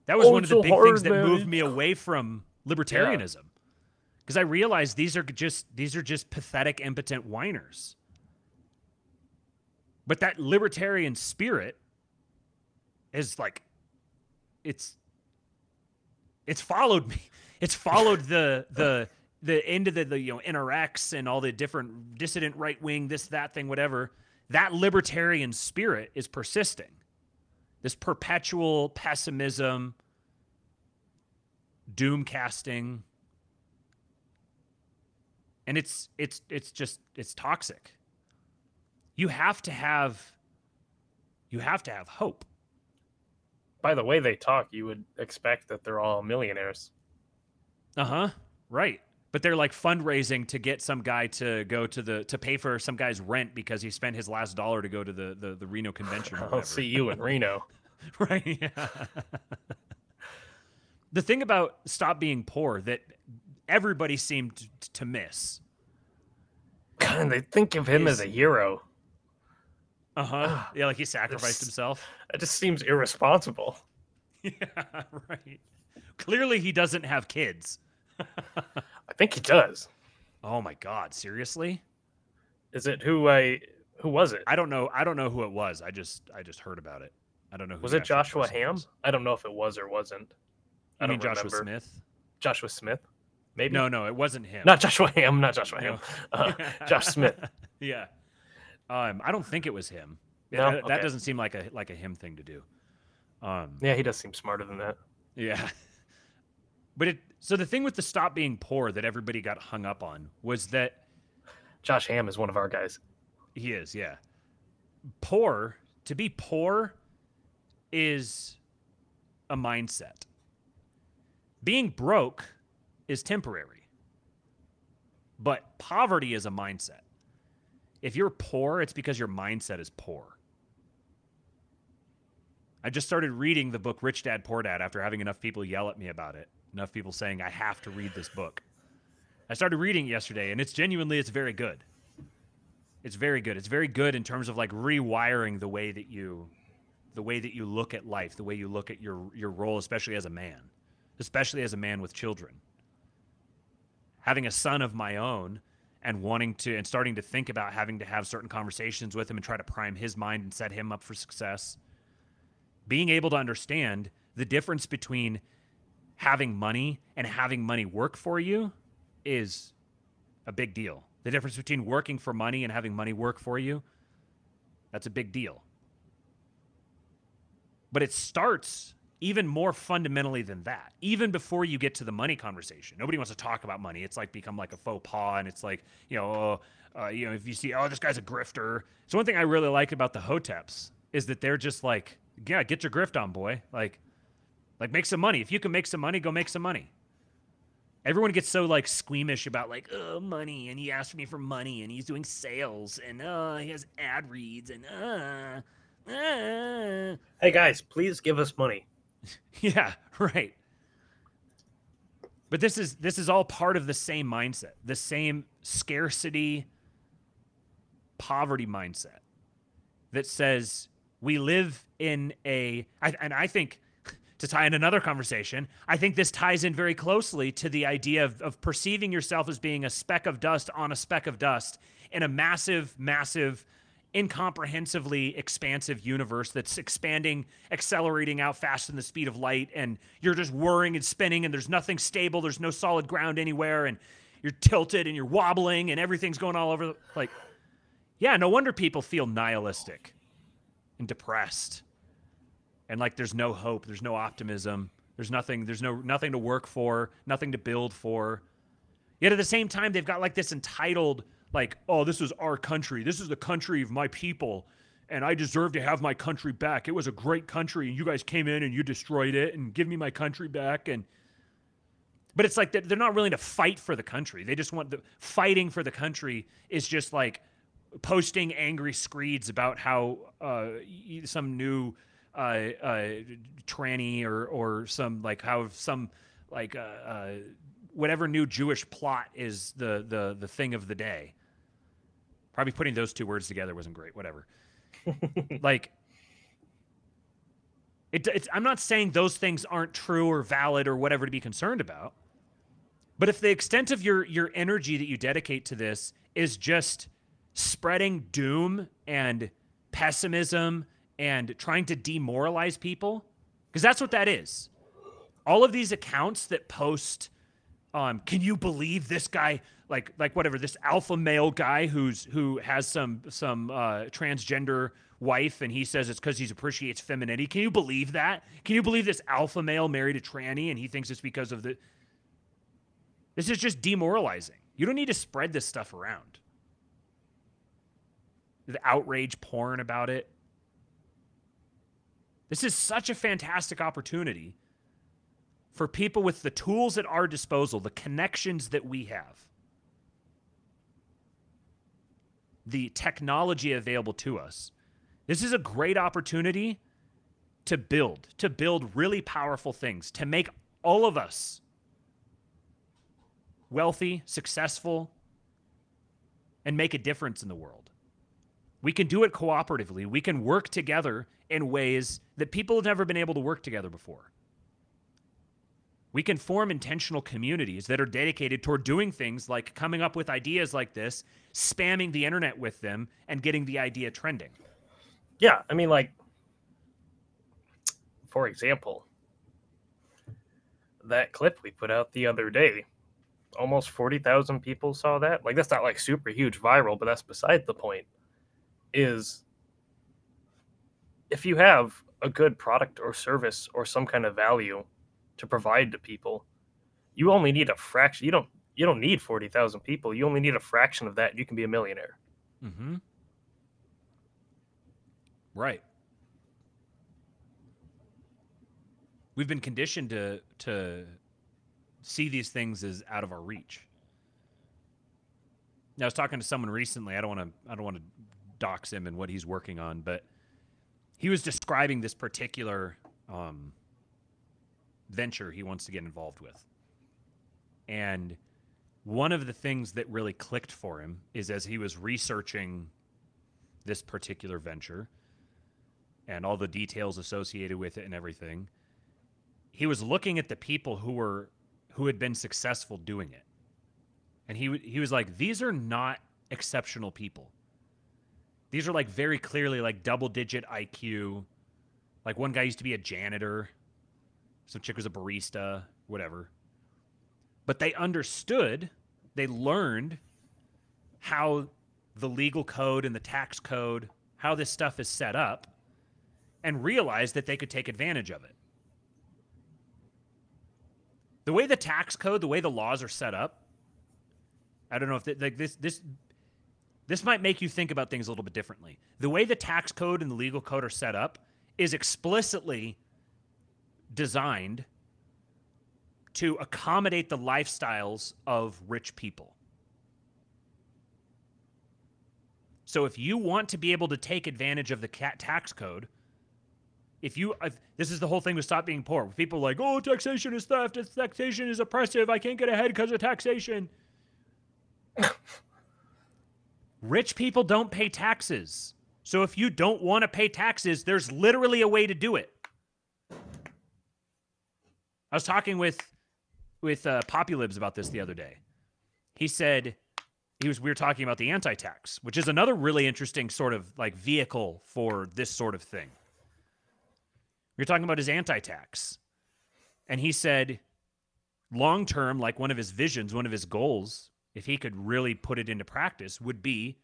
that was oh, one of the big hard, things that man. moved me away from libertarianism. Because yeah. I realized these are just these are just pathetic, impotent whiners. But that libertarian spirit is like it's it's followed me. [laughs] It's followed the the the end of the, the you know NRX and all the different dissident right wing this that thing whatever. That libertarian spirit is persisting. This perpetual pessimism, doom casting, and it's it's it's just it's toxic. You have to have you have to have hope. By the way they talk, you would expect that they're all millionaires. Uh huh. Right. But they're like fundraising to get some guy to go to the to pay for some guy's rent because he spent his last dollar to go to the the, the Reno convention. [laughs] I'll see you in Reno. [laughs] right. Yeah. the thing about stop being poor that everybody seemed to, to miss. God, they think of him is, as a hero. Uh huh. yeah, like he sacrificed himself. It just seems irresponsible. [laughs] Yeah, right. Clearly, he doesn't have kids. I think he does. Oh my god, seriously? Is it who I who was it? I don't know. I don't know who it was. I just I just heard about it. I don't know who Was it Joshua Ham? Was. I don't know if it was or wasn't. I, I mean Joshua remember. Smith. Joshua Smith. Maybe No, no, it wasn't him. not Joshua Ham, not Joshua No. Ham. [laughs] Uh, Josh Smith. [laughs] yeah. Um, I don't think it was him. No? That, that doesn't seem like a like a him thing to do. Um, Yeah, he does seem smarter than that. Yeah. [laughs] But it so the thing with the stop being poor that everybody got hung up on was that Josh Ham is one of our guys. he is, yeah. Poor, to be poor is a mindset. Being broke is temporary. But poverty is a mindset. If you're poor, it's because your mindset is poor. I just started reading the book Rich Dad Poor Dad after having enough people yell at me about it. Enough people saying I have to read this book. I started reading yesterday and it's genuinely it's very good. It's very good. It's very good in terms of like rewiring the way that you the way that you look at life, the way you look at your your role especially as a man, especially as a man with children. Having a son of my own and wanting to and starting to think about having to have certain conversations with him and try to prime his mind and set him up for success. Being able to understand the difference between having money and having money work for you is a big deal. The difference between working for money and having money work for you, that's a big deal. But it starts even more fundamentally than that. Even before you get to the money conversation, nobody wants to talk about money. It's like become like a faux pas, and it's like you know, oh, uh, you know, if you see, oh, this guy's a grifter. So one thing I really like about the hoteps is that they're just like, yeah, get your grift on, boy. Like, like make some money. If you can make some money, go make some money. Everyone gets so like squeamish about like oh money, and he asked me for money, and he's doing sales, and uh he has ad reads, and uh, uh. Hey guys, please give us money. [laughs] yeah, right. But this is this is all part of the same mindset, the same scarcity, poverty mindset that says we live in a, I, and I think to tie in another conversation, I think this ties in very closely to the idea of, of perceiving yourself as being a speck of dust on a speck of dust in a massive, massive, incomprehensively expansive universe that's expanding, accelerating out faster than the speed of light, and you're just whirring and spinning, and there's nothing stable, there's no solid ground anywhere, and you're tilted and you're wobbling, and everything's going all over. The, like, yeah, no wonder people feel nihilistic and depressed and like there's no hope there's no optimism there's nothing there's no nothing to work for nothing to build for. Yet at the same time they've got like this entitled like oh this is our country. This is the country of my people and i deserve to have my country back. It was a great country and you guys came in and you destroyed it and give me my country back. And but it's like they're not willing to fight for the country. They just want the fighting for the country is just like posting angry screeds about how uh, some new uh, uh, tranny or or some like how some like uh, uh, whatever new Jewish plot is the the the thing of the day. Probably putting those two words together wasn't great. Whatever. [laughs] like. It, it's, I'm not saying those things aren't true or valid or whatever to be concerned about, but if the extent of your your energy that you dedicate to this is just spreading doom and pessimism and trying to demoralize people because that's what that is. All of these accounts that post um can you believe this guy like like whatever this alpha male guy who's who has some some uh transgender wife and he says it's because he appreciates femininity can you believe that? Can you believe this alpha male married a tranny and he thinks it's because of the this is just demoralizing. You don't need to spread this stuff around. The outrage porn about it. This is such a fantastic opportunity for people with the tools at our disposal, the connections that we have, the technology available to us. This is a great opportunity to build, to build really powerful things, to make all of us wealthy, successful, and make a difference in the world. We can do it cooperatively. We can work together in ways that people have never been able to work together before. We can form intentional communities that are dedicated toward doing things like coming up with ideas like this, spamming the internet with them, and getting the idea trending. Yeah, I mean, like, for example, that clip we put out the other day. Almost 40,000 people saw that. Like, that's not like super huge viral, but that's beside the point. Is if you have a good product or service or some kind of value to provide to people, you only need a fraction. You don't you don't need 40,000 people. You only need a fraction of that you can be a millionaire. Mm-hmm. Right. We've been conditioned to to see these things as out of our reach. Now, I was talking to someone recently. I don't want to. I don't want to dox him and what he's working on, but he was describing this particular um, venture he wants to get involved with, and one of the things that really clicked for him is as he was researching this particular venture and all the details associated with it and everything he was looking at the people who were who had been successful doing it. And he he was like these are not exceptional people these are like very clearly like double digit IQ like one guy used to be a janitor. Some chick was a barista. Whatever. But they understood, they learned how the legal code and the tax code, how this stuff is set up, and realized that they could take advantage of it. The way the tax code, the way the laws are set up, I don't know if like this this this might make you think about things a little bit differently. The way the tax code and the legal code are set up is explicitly designed to accommodate the lifestyles of rich people. So if you want to be able to take advantage of the tax code, if you if, this is the whole thing with stop being poor. People like, "Oh, taxation is theft. Taxation is oppressive. I can't get ahead because of taxation." [laughs] Rich people don't pay taxes. So if you don't want to pay taxes, there's literally a way to do it. I was talking with with uh, Populibs about this the other day. He said he was we were talking about the anti-tax, which is another really interesting sort of like vehicle for this sort of thing. We were talking about his anti-tax, and he said, long term, like one of his visions, one of his goals, if he could really put it into practice, would be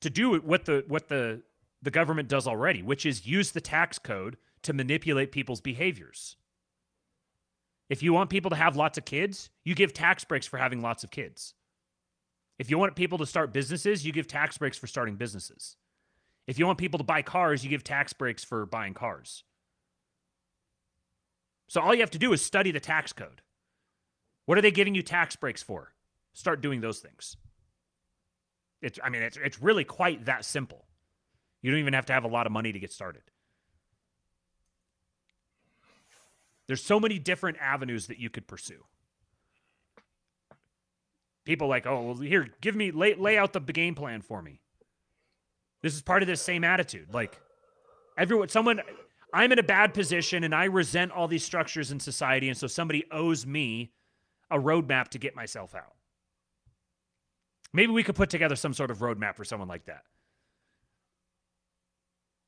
to do what the what the the government does already, which is use the tax code to manipulate people's behaviors. If you want people to have lots of kids, you give tax breaks for having lots of kids. If you want people to start businesses, you give tax breaks for starting businesses. If you want people to buy cars, you give tax breaks for buying cars. So all you have to do is study the tax code. What are they giving you tax breaks for? Start doing those things. It's I mean it's it's really quite that simple. You don't even have to have a lot of money to get started. There's so many different avenues that you could pursue. People like, oh, well, here, give me lay lay out the game plan for me. This is part of this same attitude. Like, everyone, someone, I'm in a bad position and I resent all these structures in society, and so somebody owes me a roadmap to get myself out. Maybe we could put together some sort of roadmap for someone like that.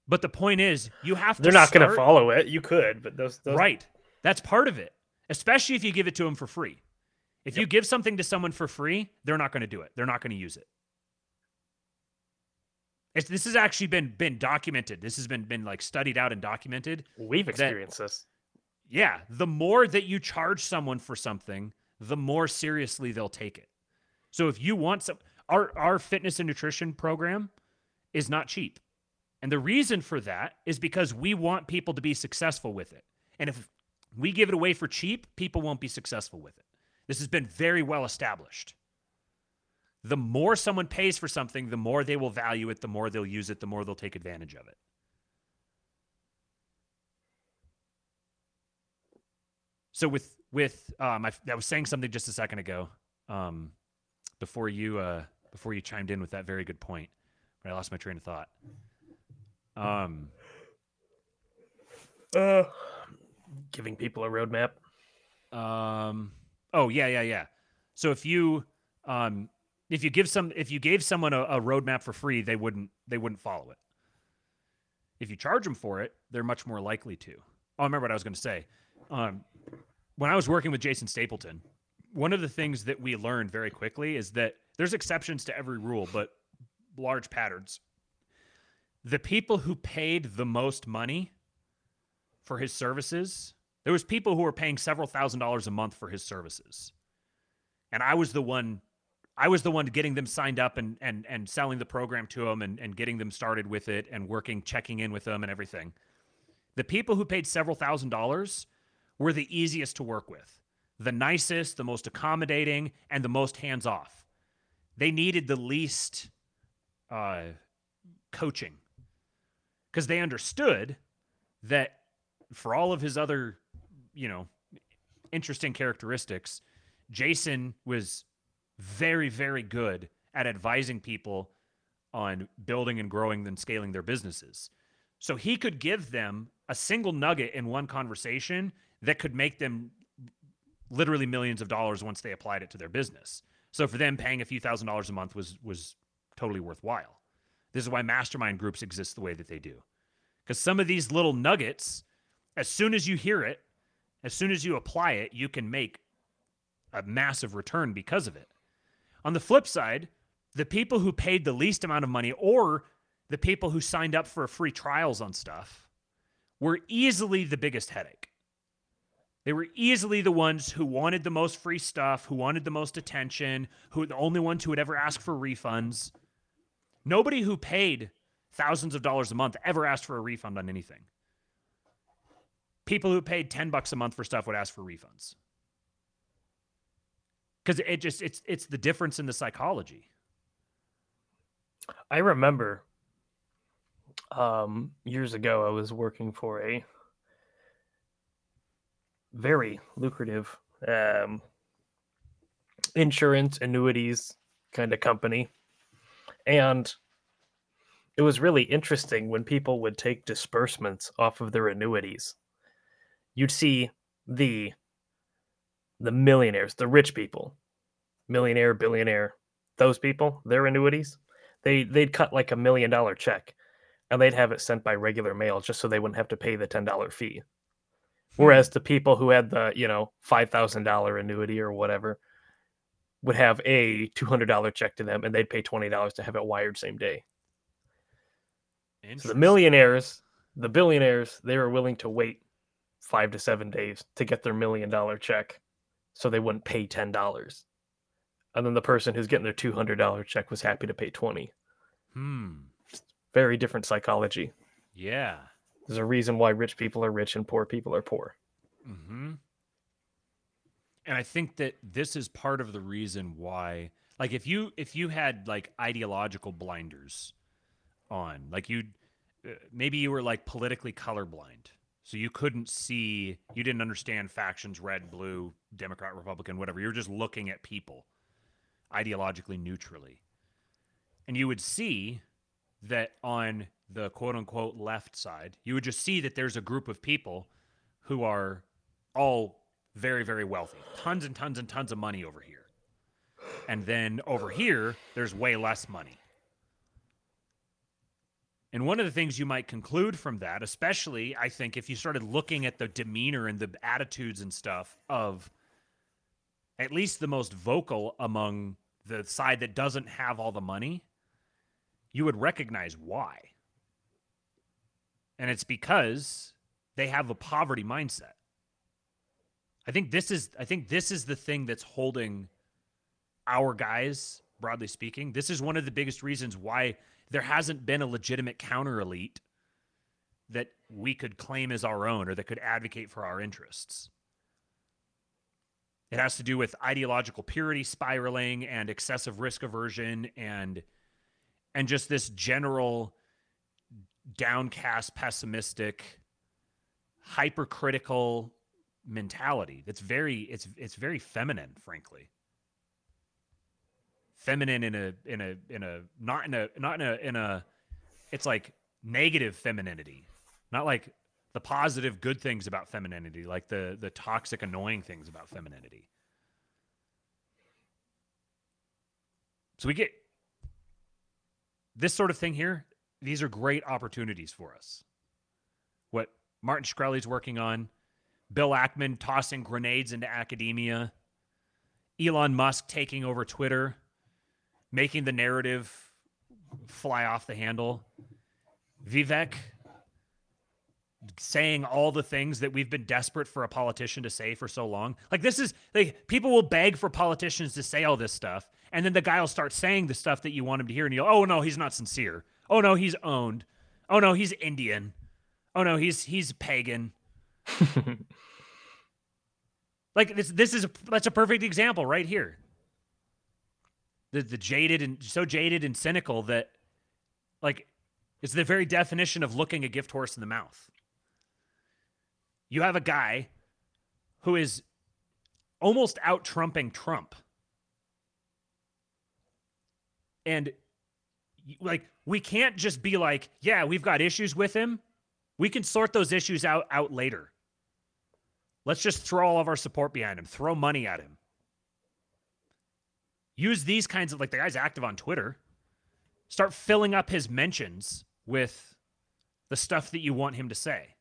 But the point is, you have to. They're not going to follow it. You could, but those, those right. That's part of it, especially if you give it to them for free. If yep. you give something to someone for free, they're not going to do it. They're not going to use it. It's, this has actually been been documented. This has been been like studied out and documented. We've experienced that, this. Yeah, the more that you charge someone for something, the more seriously they'll take it. So if you want some, our our fitness and nutrition program is not cheap, and the reason for that is because we want people to be successful with it. And if we give it away for cheap, people won't be successful with it. This has been very well established. The more someone pays for something, the more they will value it, the more they'll use it, the more they'll take advantage of it. So with with um, I, I was saying something just a second ago, um, before you uh, before you chimed in with that very good point, but I lost my train of thought. Um. Uh giving people a roadmap? Um. Oh yeah, yeah, yeah. So if you um if you give some if you gave someone a, a roadmap for free, they wouldn't they wouldn't follow it. If you charge them for it, they're much more likely to. Oh, I remember what I was going to say. Um, when I was working with Jason Stapleton, one of the things that we learned very quickly is that there's exceptions to every rule, but large patterns. The people who paid the most money for his services, there was people who were paying several thousand dollars a month for his services. And I was the one I was the one getting them signed up and and and selling the program to them and, and getting them started with it and working, checking in with them and everything. The people who paid several thousand dollars were the easiest to work with, the nicest, the most accommodating, and the most hands off. They needed the least uh, coaching because they understood that for all of his other, you know, interesting characteristics, Jason was very, very good at advising people on building and growing and scaling their businesses. So he could give them a single nugget in one conversation that could make them literally millions of dollars once they applied it to their business. So for them, paying a few thousand dollars a month was was totally worthwhile. This is why mastermind groups exist the way that they do. Because some of these little nuggets, as soon as you hear it, as soon as you apply it, you can make a massive return because of it. On the flip side, the people who paid the least amount of money or the people who signed up for free trials on stuff were easily the biggest headache. They were easily the ones who wanted the most free stuff, who wanted the most attention, who were the only ones who would ever ask for refunds. Nobody who paid thousands of dollars a month ever asked for a refund on anything. People who paid 10 bucks a month for stuff would ask for refunds. Cuz it just it's it's the difference in the psychology. I remember um, years ago, I was working for a very lucrative um, insurance annuities kind of company. And it was really interesting when people would take disbursements off of their annuities. You'd see the the millionaires, the rich people, millionaire, billionaire, those people, their annuities, they they'd cut like a million dollar check and they'd have it sent by regular mail just so they wouldn't have to pay the $10 fee. Whereas the people who had the, you know, $5,000 annuity or whatever would have a $200 check to them and they'd pay $20 to have it wired same day. So the millionaires, the billionaires, they were willing to wait five to seven days to get their million dollar check so they wouldn't pay $10. And then the person who's getting their $200 check was happy to pay 20. Hmm very different psychology. Yeah. There's a reason why rich people are rich and poor people are poor. Mm-hmm. And I think that this is part of the reason why, like, if you if you had like ideological blinders on, like you, uh, maybe you were like politically colorblind, so you couldn't see, you didn't understand factions, red, blue, Democrat, Republican, whatever. You were just looking at people ideologically neutrally, and you would see that on the quote unquote left side, you would just see that there's a group of people who are all very, very wealthy, tons and tons and tons of money over here. And then over here, there's way less money. And one of the things you might conclude from that, especially I think if you started looking at the demeanor and the attitudes and stuff of at least the most vocal among the side that doesn't have all the money, you would recognize why. And it's because they have a poverty mindset. I think this is I think this is the thing that's holding our guys, broadly speaking. This is one of the biggest reasons why there hasn't been a legitimate counter elite that we could claim as our own or that could advocate for our interests. It has to do with ideological purity spiraling and excessive risk aversion and and just this general downcast, pessimistic, hypercritical mentality that's very it's it's very feminine frankly. Feminine in a in a in a not in a not in a in a it's like negative femininity not like the positive good things about femininity like the the toxic annoying things about femininity. So we get this sort of thing here, these are great opportunities for us. What Martin Shkreli's working on, Bill Ackman tossing grenades into academia, Elon Musk taking over Twitter, making the narrative fly off the handle, Vivek saying all the things that we've been desperate for a politician to say for so long. Like this is like people will beg for politicians to say all this stuff, and then the guy will start saying the stuff that you want him to hear, and you'll, oh no, he's not sincere. Oh no, he's owned. Oh no, he's Indian. Oh no, he's he's pagan. [laughs] like this this is a, that's a perfect example right here. The the jaded and so jaded and cynical that like it's the very definition of looking a gift horse in the mouth. You have a guy who is almost out trumping Trump. And like we can't just be like, yeah, we've got issues with him. We can sort those issues out out later. Let's just throw all of our support behind him. Throw money at him. Use these kinds of like the guy's active on Twitter. Start filling up his mentions with the stuff that you want him to say.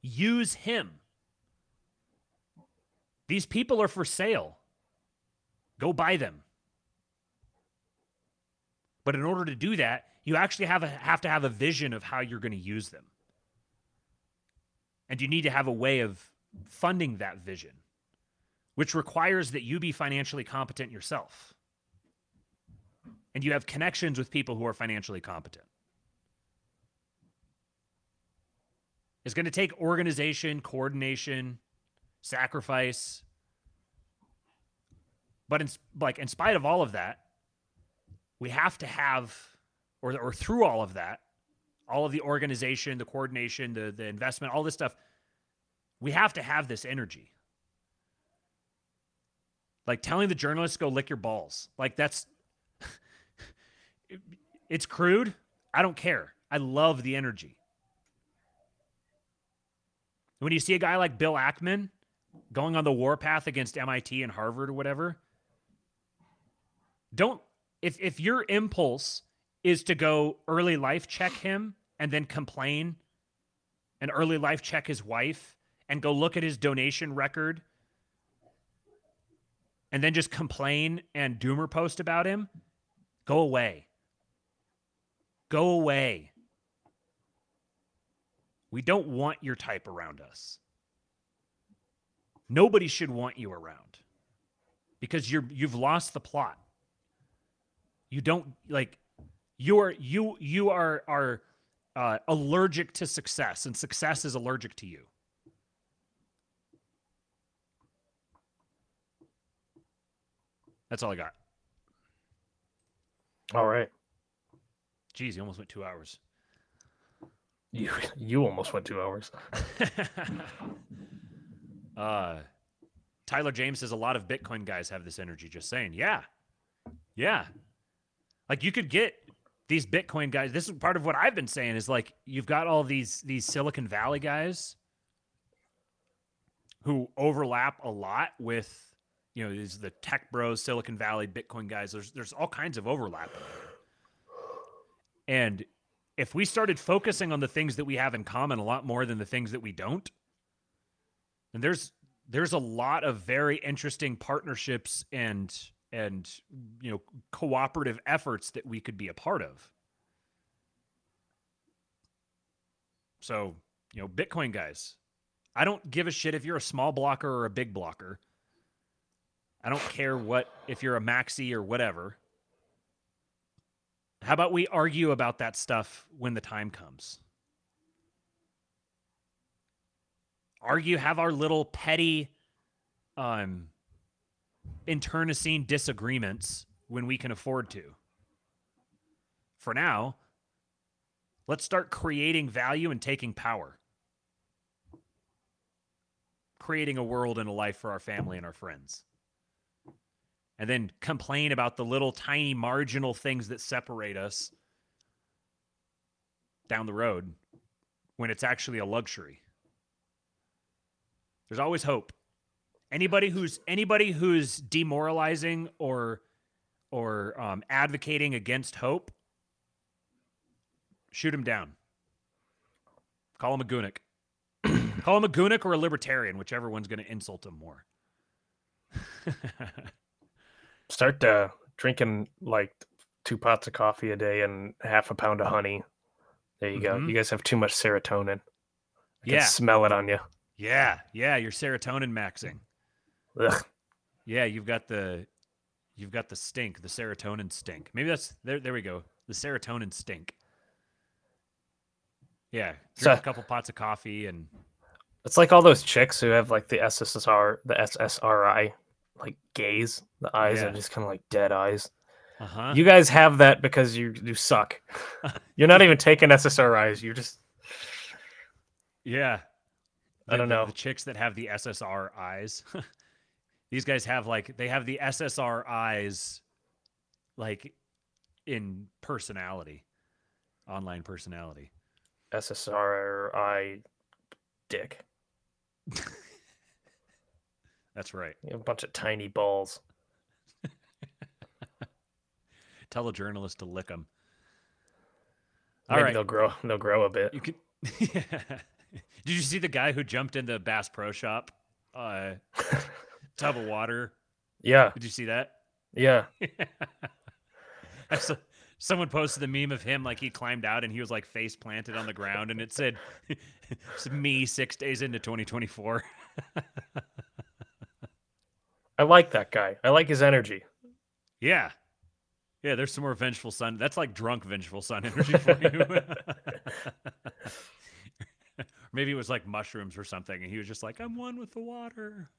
Use him. These people are for sale. Go buy them. But in order to do that, you actually have, a, have to have a vision of how you're going to use them. And you need to have a way of funding that vision, which requires that you be financially competent yourself. And you have connections with people who are financially competent. It's going to take organization, coordination, sacrifice. But in, like in spite of all of that, we have to have, or, or through all of that, all of the organization, the coordination, the, the investment, all this stuff, we have to have this energy. Like telling the journalists go lick your balls. Like that's [laughs] it's crude. I don't care. I love the energy. When you see a guy like Bill Ackman going on the warpath against MIT and Harvard or whatever, don't if if your impulse is to go early life check him and then complain and early life check his wife and go look at his donation record and then just complain and doomer post about him, go away. Go away. We don't want your type around us. Nobody should want you around because you're you've lost the plot. You don't like you are you you are are uh, allergic to success, and success is allergic to you. That's all I got. All right. Jeez, you almost went two hours. You you almost went two hours. [laughs] [laughs] uh, Tyler James says a lot of Bitcoin guys have this energy. Just saying, yeah, yeah. Like you could get these Bitcoin guys. This is part of what I've been saying is like you've got all these these Silicon Valley guys who overlap a lot with you know these the tech bros, Silicon Valley, Bitcoin guys. There's there's all kinds of overlap. And if we started focusing on the things that we have in common a lot more than the things that we don't, and there's there's a lot of very interesting partnerships and and you know cooperative efforts that we could be a part of. So, you know, Bitcoin guys, I don't give a shit if you're a small blocker or a big blocker. I don't care what if you're a maxi or whatever. How about we argue about that stuff when the time comes? Argue, have our little petty um, internecine disagreements when we can afford to. For now, let's start creating value and taking power. Creating a world and a life for our family and our friends and then complain about the little tiny marginal things that separate us down the road when it's actually a luxury. There's always hope. Anybody who's anybody who's demoralizing or or um, advocating against hope, shoot him down. Call him a Gunic. [clears throat] Call him a Gunic or a libertarian, whichever one's going to insult him more. [laughs] Start uh, drinking like two pots of coffee a day and half a pound of honey. There you go. Mhm. You guys have too much serotonin. I can yeah, smell it on you. yeah, yeah. You're serotonin maxing. Ugh. Yeah, you've got the, you've got the stink, the serotonin stink. Maybe that's there. There we go. The serotonin stink. Yeah, drink So- a couple pots of coffee and It's like all those chicks who have like the SSR, the SSRI, like gaze. The eyes Yeah. are just kind of like dead eyes. uh huh. You guys have that because you you suck. [laughs] You're not even taking SSRIs. You're just Yeah. I don't the- know. The chicks that have the SSR eyes. [laughs] These guys have like they have the SSR eyes like in personality. Online personality. SSRI dick. That's right. You have a bunch of tiny balls. [laughs] Tell a journalist to lick them. All Maybe right. they'll grow. They'll grow a bit. You can [laughs] Did you see the guy who jumped in the Bass Pro Shop uh [laughs] tub of water? Yeah, Did you see that? yeah. [laughs] Saw, someone posted the meme of him like he climbed out and he was like face planted on the ground and it said [laughs] it's me six days into 2024 [laughs] I like that guy. I like his energy. yeah yeah there's some more vengeful son that's like drunk vengeful son energy for you maybe it was like mushrooms or something and he was just like i'm one with the water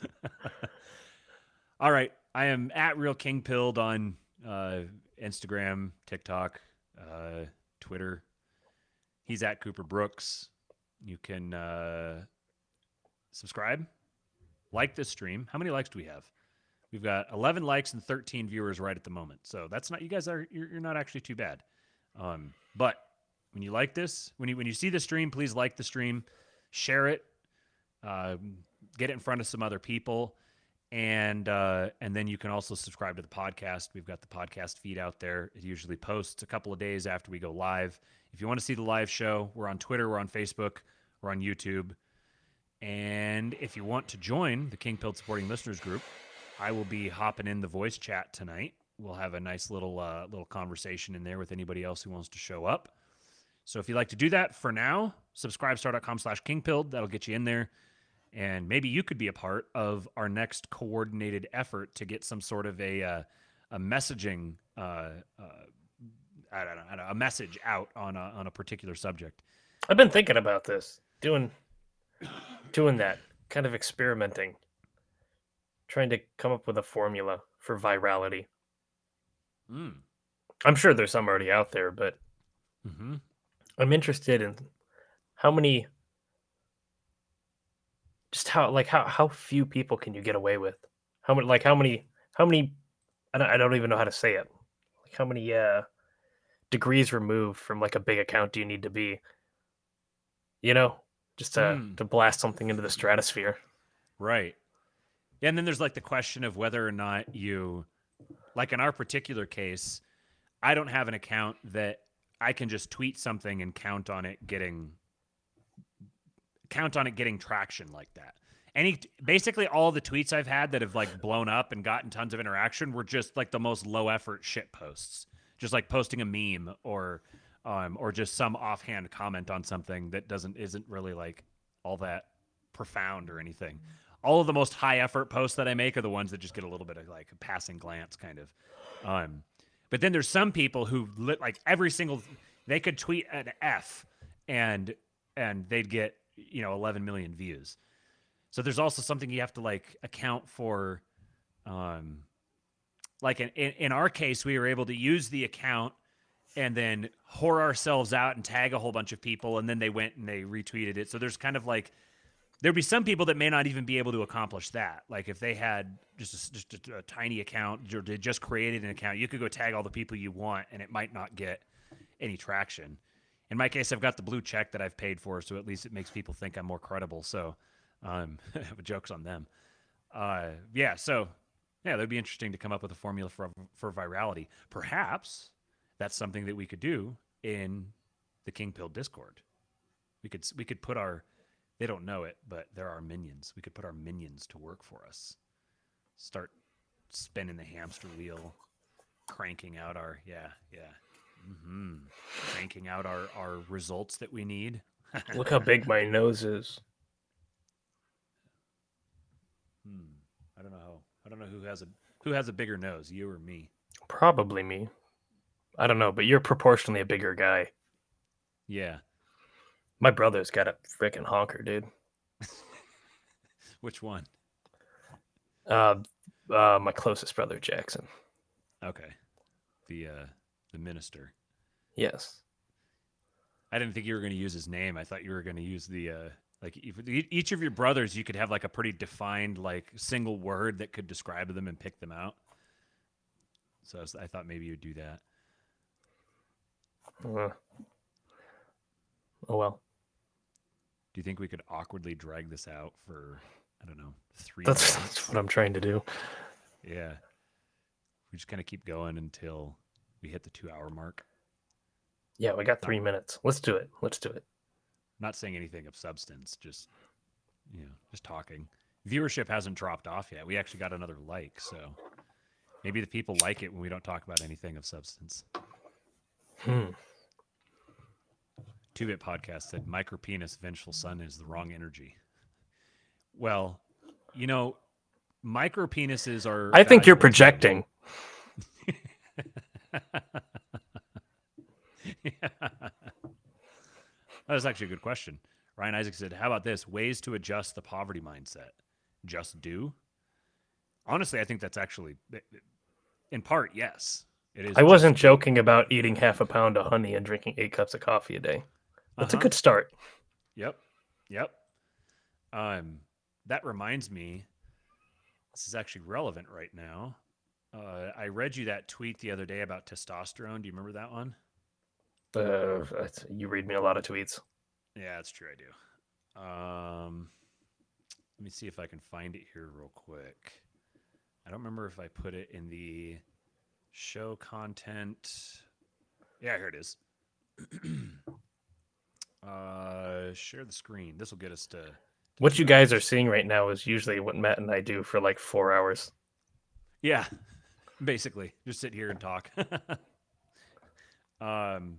[laughs] all right i am at real king pilled on uh, instagram tiktok uh, twitter. He's at cooper brooks. You can uh, subscribe like this stream. How many likes do we have? We've got 11 likes and 13 viewers right at the moment. So that's not you guys are you're, you're not actually too bad. Um, but when you like this when you when you see the stream please like the stream share it um, get it in front of some other people. And uh, and then you can also subscribe to the podcast. We've got the podcast feed out there. It usually posts a couple of days after we go live. If you want to see the live show we're on twitter we're on facebook we're on youtube. And if you want to join the Kingpilled supporting listeners group i will be hopping in the voice chat tonight. We'll have a nice little uh, little conversation in there with anybody else who wants to show up. So if you'd like to do that for now, subscribestar.com slash kingpilled. That'll get you in there. And maybe you could be a part of our next coordinated effort to get some sort of a uh, a messaging uh, uh, I don't know, I don't know, a message out on a, on a particular subject. I've been thinking about this, doing, doing that, kind of experimenting, trying to come up with a formula for virality. Mm. I'm sure there's some already out there, but hmm I'm interested in how many, just how like how how few people can you get away with? How many like how many how many? I don't, I don't even know how to say it. Like how many uh degrees removed from like a big account do you need to be? You know, just to Hmm. to blast something into the stratosphere. Right. Yeah, and then there's like the question of whether or not you, like in our particular case, I don't have an account that I can just tweet something and count on it getting count on it getting traction like that. Any basically all the tweets I've had that have like blown up and gotten tons of interaction were just like the most low effort shit posts. Just like posting a meme or um or just some offhand comment on something that doesn't isn't really like all that profound or anything. All of the most high effort posts that I make are the ones that just get a little bit of like a passing glance kind of. Um but then there's some people who lit like every single they could tweet an F and and they'd get, you know, 11 million views. So there's also something you have to like account for um like in, in, in our case we were able to use the account and then whore ourselves out and tag a whole bunch of people and then they went and they retweeted it. So there's kind of like there'd be some people that may not even be able to accomplish that. Like if they had just a, just a, a tiny account or they just created an account, you could go tag all the people you want, and it might not get any traction. In my case, I've got the blue check that I've paid for, so at least it makes people think I'm more credible. So, um, [laughs] jokes on them. Uh, yeah. So, yeah, that'd be interesting to come up with a formula for for virality. Perhaps that's something that we could do in the King Pill Discord. We could we could put our They don't know it, but there are minions. We could put our minions to work for us. Start spinning the hamster wheel, cranking out our yeah yeah, hmm cranking out our our results that we need. [laughs] Look how big my nose is. Hmm. I don't know how. I don't know who has a who has a bigger nose, you or me. Probably me. I don't know, but you're proportionally a bigger guy. Yeah. My brother's got a freaking honker, dude. [laughs] Which one? Uh, uh, my closest brother, Jackson. Okay. The uh the minister. Yes. I didn't think you were going to use his name. I thought you were going to use the uh like each of your brothers you could have like a pretty defined like single word that could describe them and pick them out. So I, was, I thought maybe you'd do that. Uh, oh well. Do you think we could awkwardly drag this out for I don't know, 3 That's, that's what I'm trying to do. Yeah. We just kind of keep going until we hit the 2-hour mark. Yeah, we got three minutes. Let's do it. Let's do it. not saying anything of substance, just you know, just talking. Viewership hasn't dropped off yet. We actually got another like, so maybe the people like it when we don't talk about anything of substance. Hmm. Two Bit Podcast said micro penis vengeful son is the wrong energy. Well, you know, micro penises are I think you're projecting. Yeah. [laughs] That is actually a good question. Ryan Isaac said, How about this? Ways to adjust the poverty mindset. Just do? Honestly, I think that's actually, in part, yes. It is. I wasn't joking about eating half a pound of honey and drinking eight cups of coffee a day. That's Uh-huh. a good start. Yep. Yep. Um, that reminds me, this is actually relevant right now. Uh, I read you that tweet the other day about testosterone. Do you remember that one? Uh, you read me a lot of tweets. Yeah, that's true. I do. Um, let me see if I can find it here real quick. I don't remember if I put it in the show content. Yeah, here it is. [clears throat] uh, share the screen. This will get us to. to What you guys are seeing right now is usually what Matt and I do for like four hours. Yeah, basically, just sit here and talk. [laughs] um,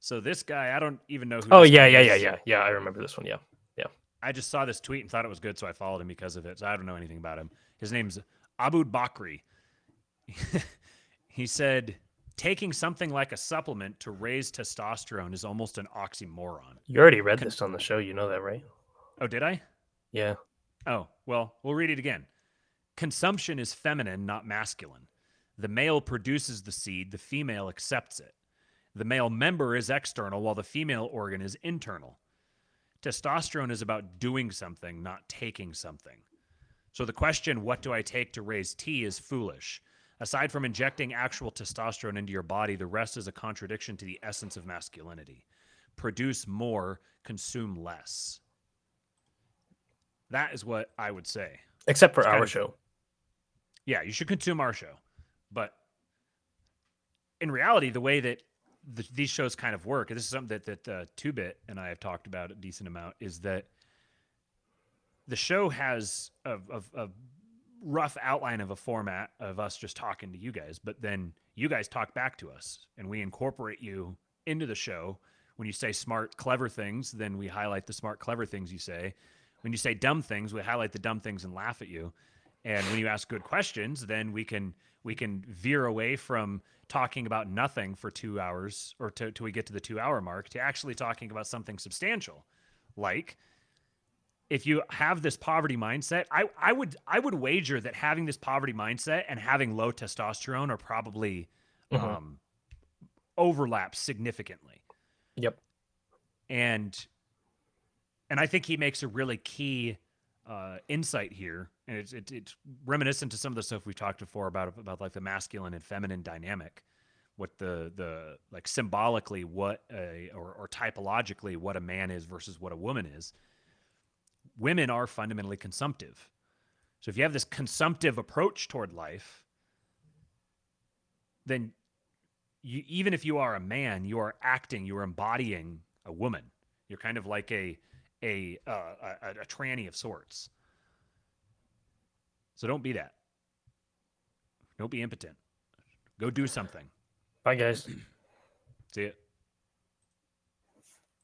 so this guy, I don't even know who. Oh yeah, yeah, yeah, yeah, yeah. I remember this one. Yeah. Yeah. I just saw this tweet and thought it was good, so I followed him because of it. So I don't know anything about him. His name's Abu Bakri. [laughs] he said, taking something like a supplement to raise testosterone is almost an oxymoron. You already read Con- this on the show. You know that, right? Oh, did I? Yeah. Oh, well, we'll read it again. Consumption is feminine, not masculine. The male produces the seed, the female accepts it. The male member is external, while the female organ is internal. Testosterone is about doing something, not taking something. So the question, what do I take to raise T, is foolish. Aside from injecting actual testosterone into your body, the rest is a contradiction to the essence of masculinity. Produce more, consume less. That is what I would say. Except for It's our of- show. Yeah, you should consume our show. But in reality, the way that the, these shows kind of work, this is something that, that uh, Two Bit and I have talked about a decent amount, is that the show has a, a, a rough outline of a format of us just talking to you guys, but then you guys talk back to us and we incorporate you into the show. When you say smart, clever things, then we highlight the smart, clever things you say. When you say dumb things, we highlight the dumb things and laugh at you. And when you ask good questions, then we can we can veer away from talking about nothing for two hours or to, till we get to the two hour mark to actually talking about something substantial, like if you have this poverty mindset, I, I would I would wager that having this poverty mindset and having low testosterone are probably Mhm. um, overlap significantly. Yep. And and I think he makes a really key uh, insight here, and it's, it's it's reminiscent to some of the stuff we've talked before about about like the masculine and feminine dynamic, what the the like symbolically what a or, or typologically what a man is versus what a woman is. Women are fundamentally consumptive, so if you have this consumptive approach toward life, then you, even if you are a man, you are acting, you are embodying a woman. You're kind of like a a uh, a, a tranny of sorts. So don't be that. Don't be impotent. Go do something. Bye, guys. See it.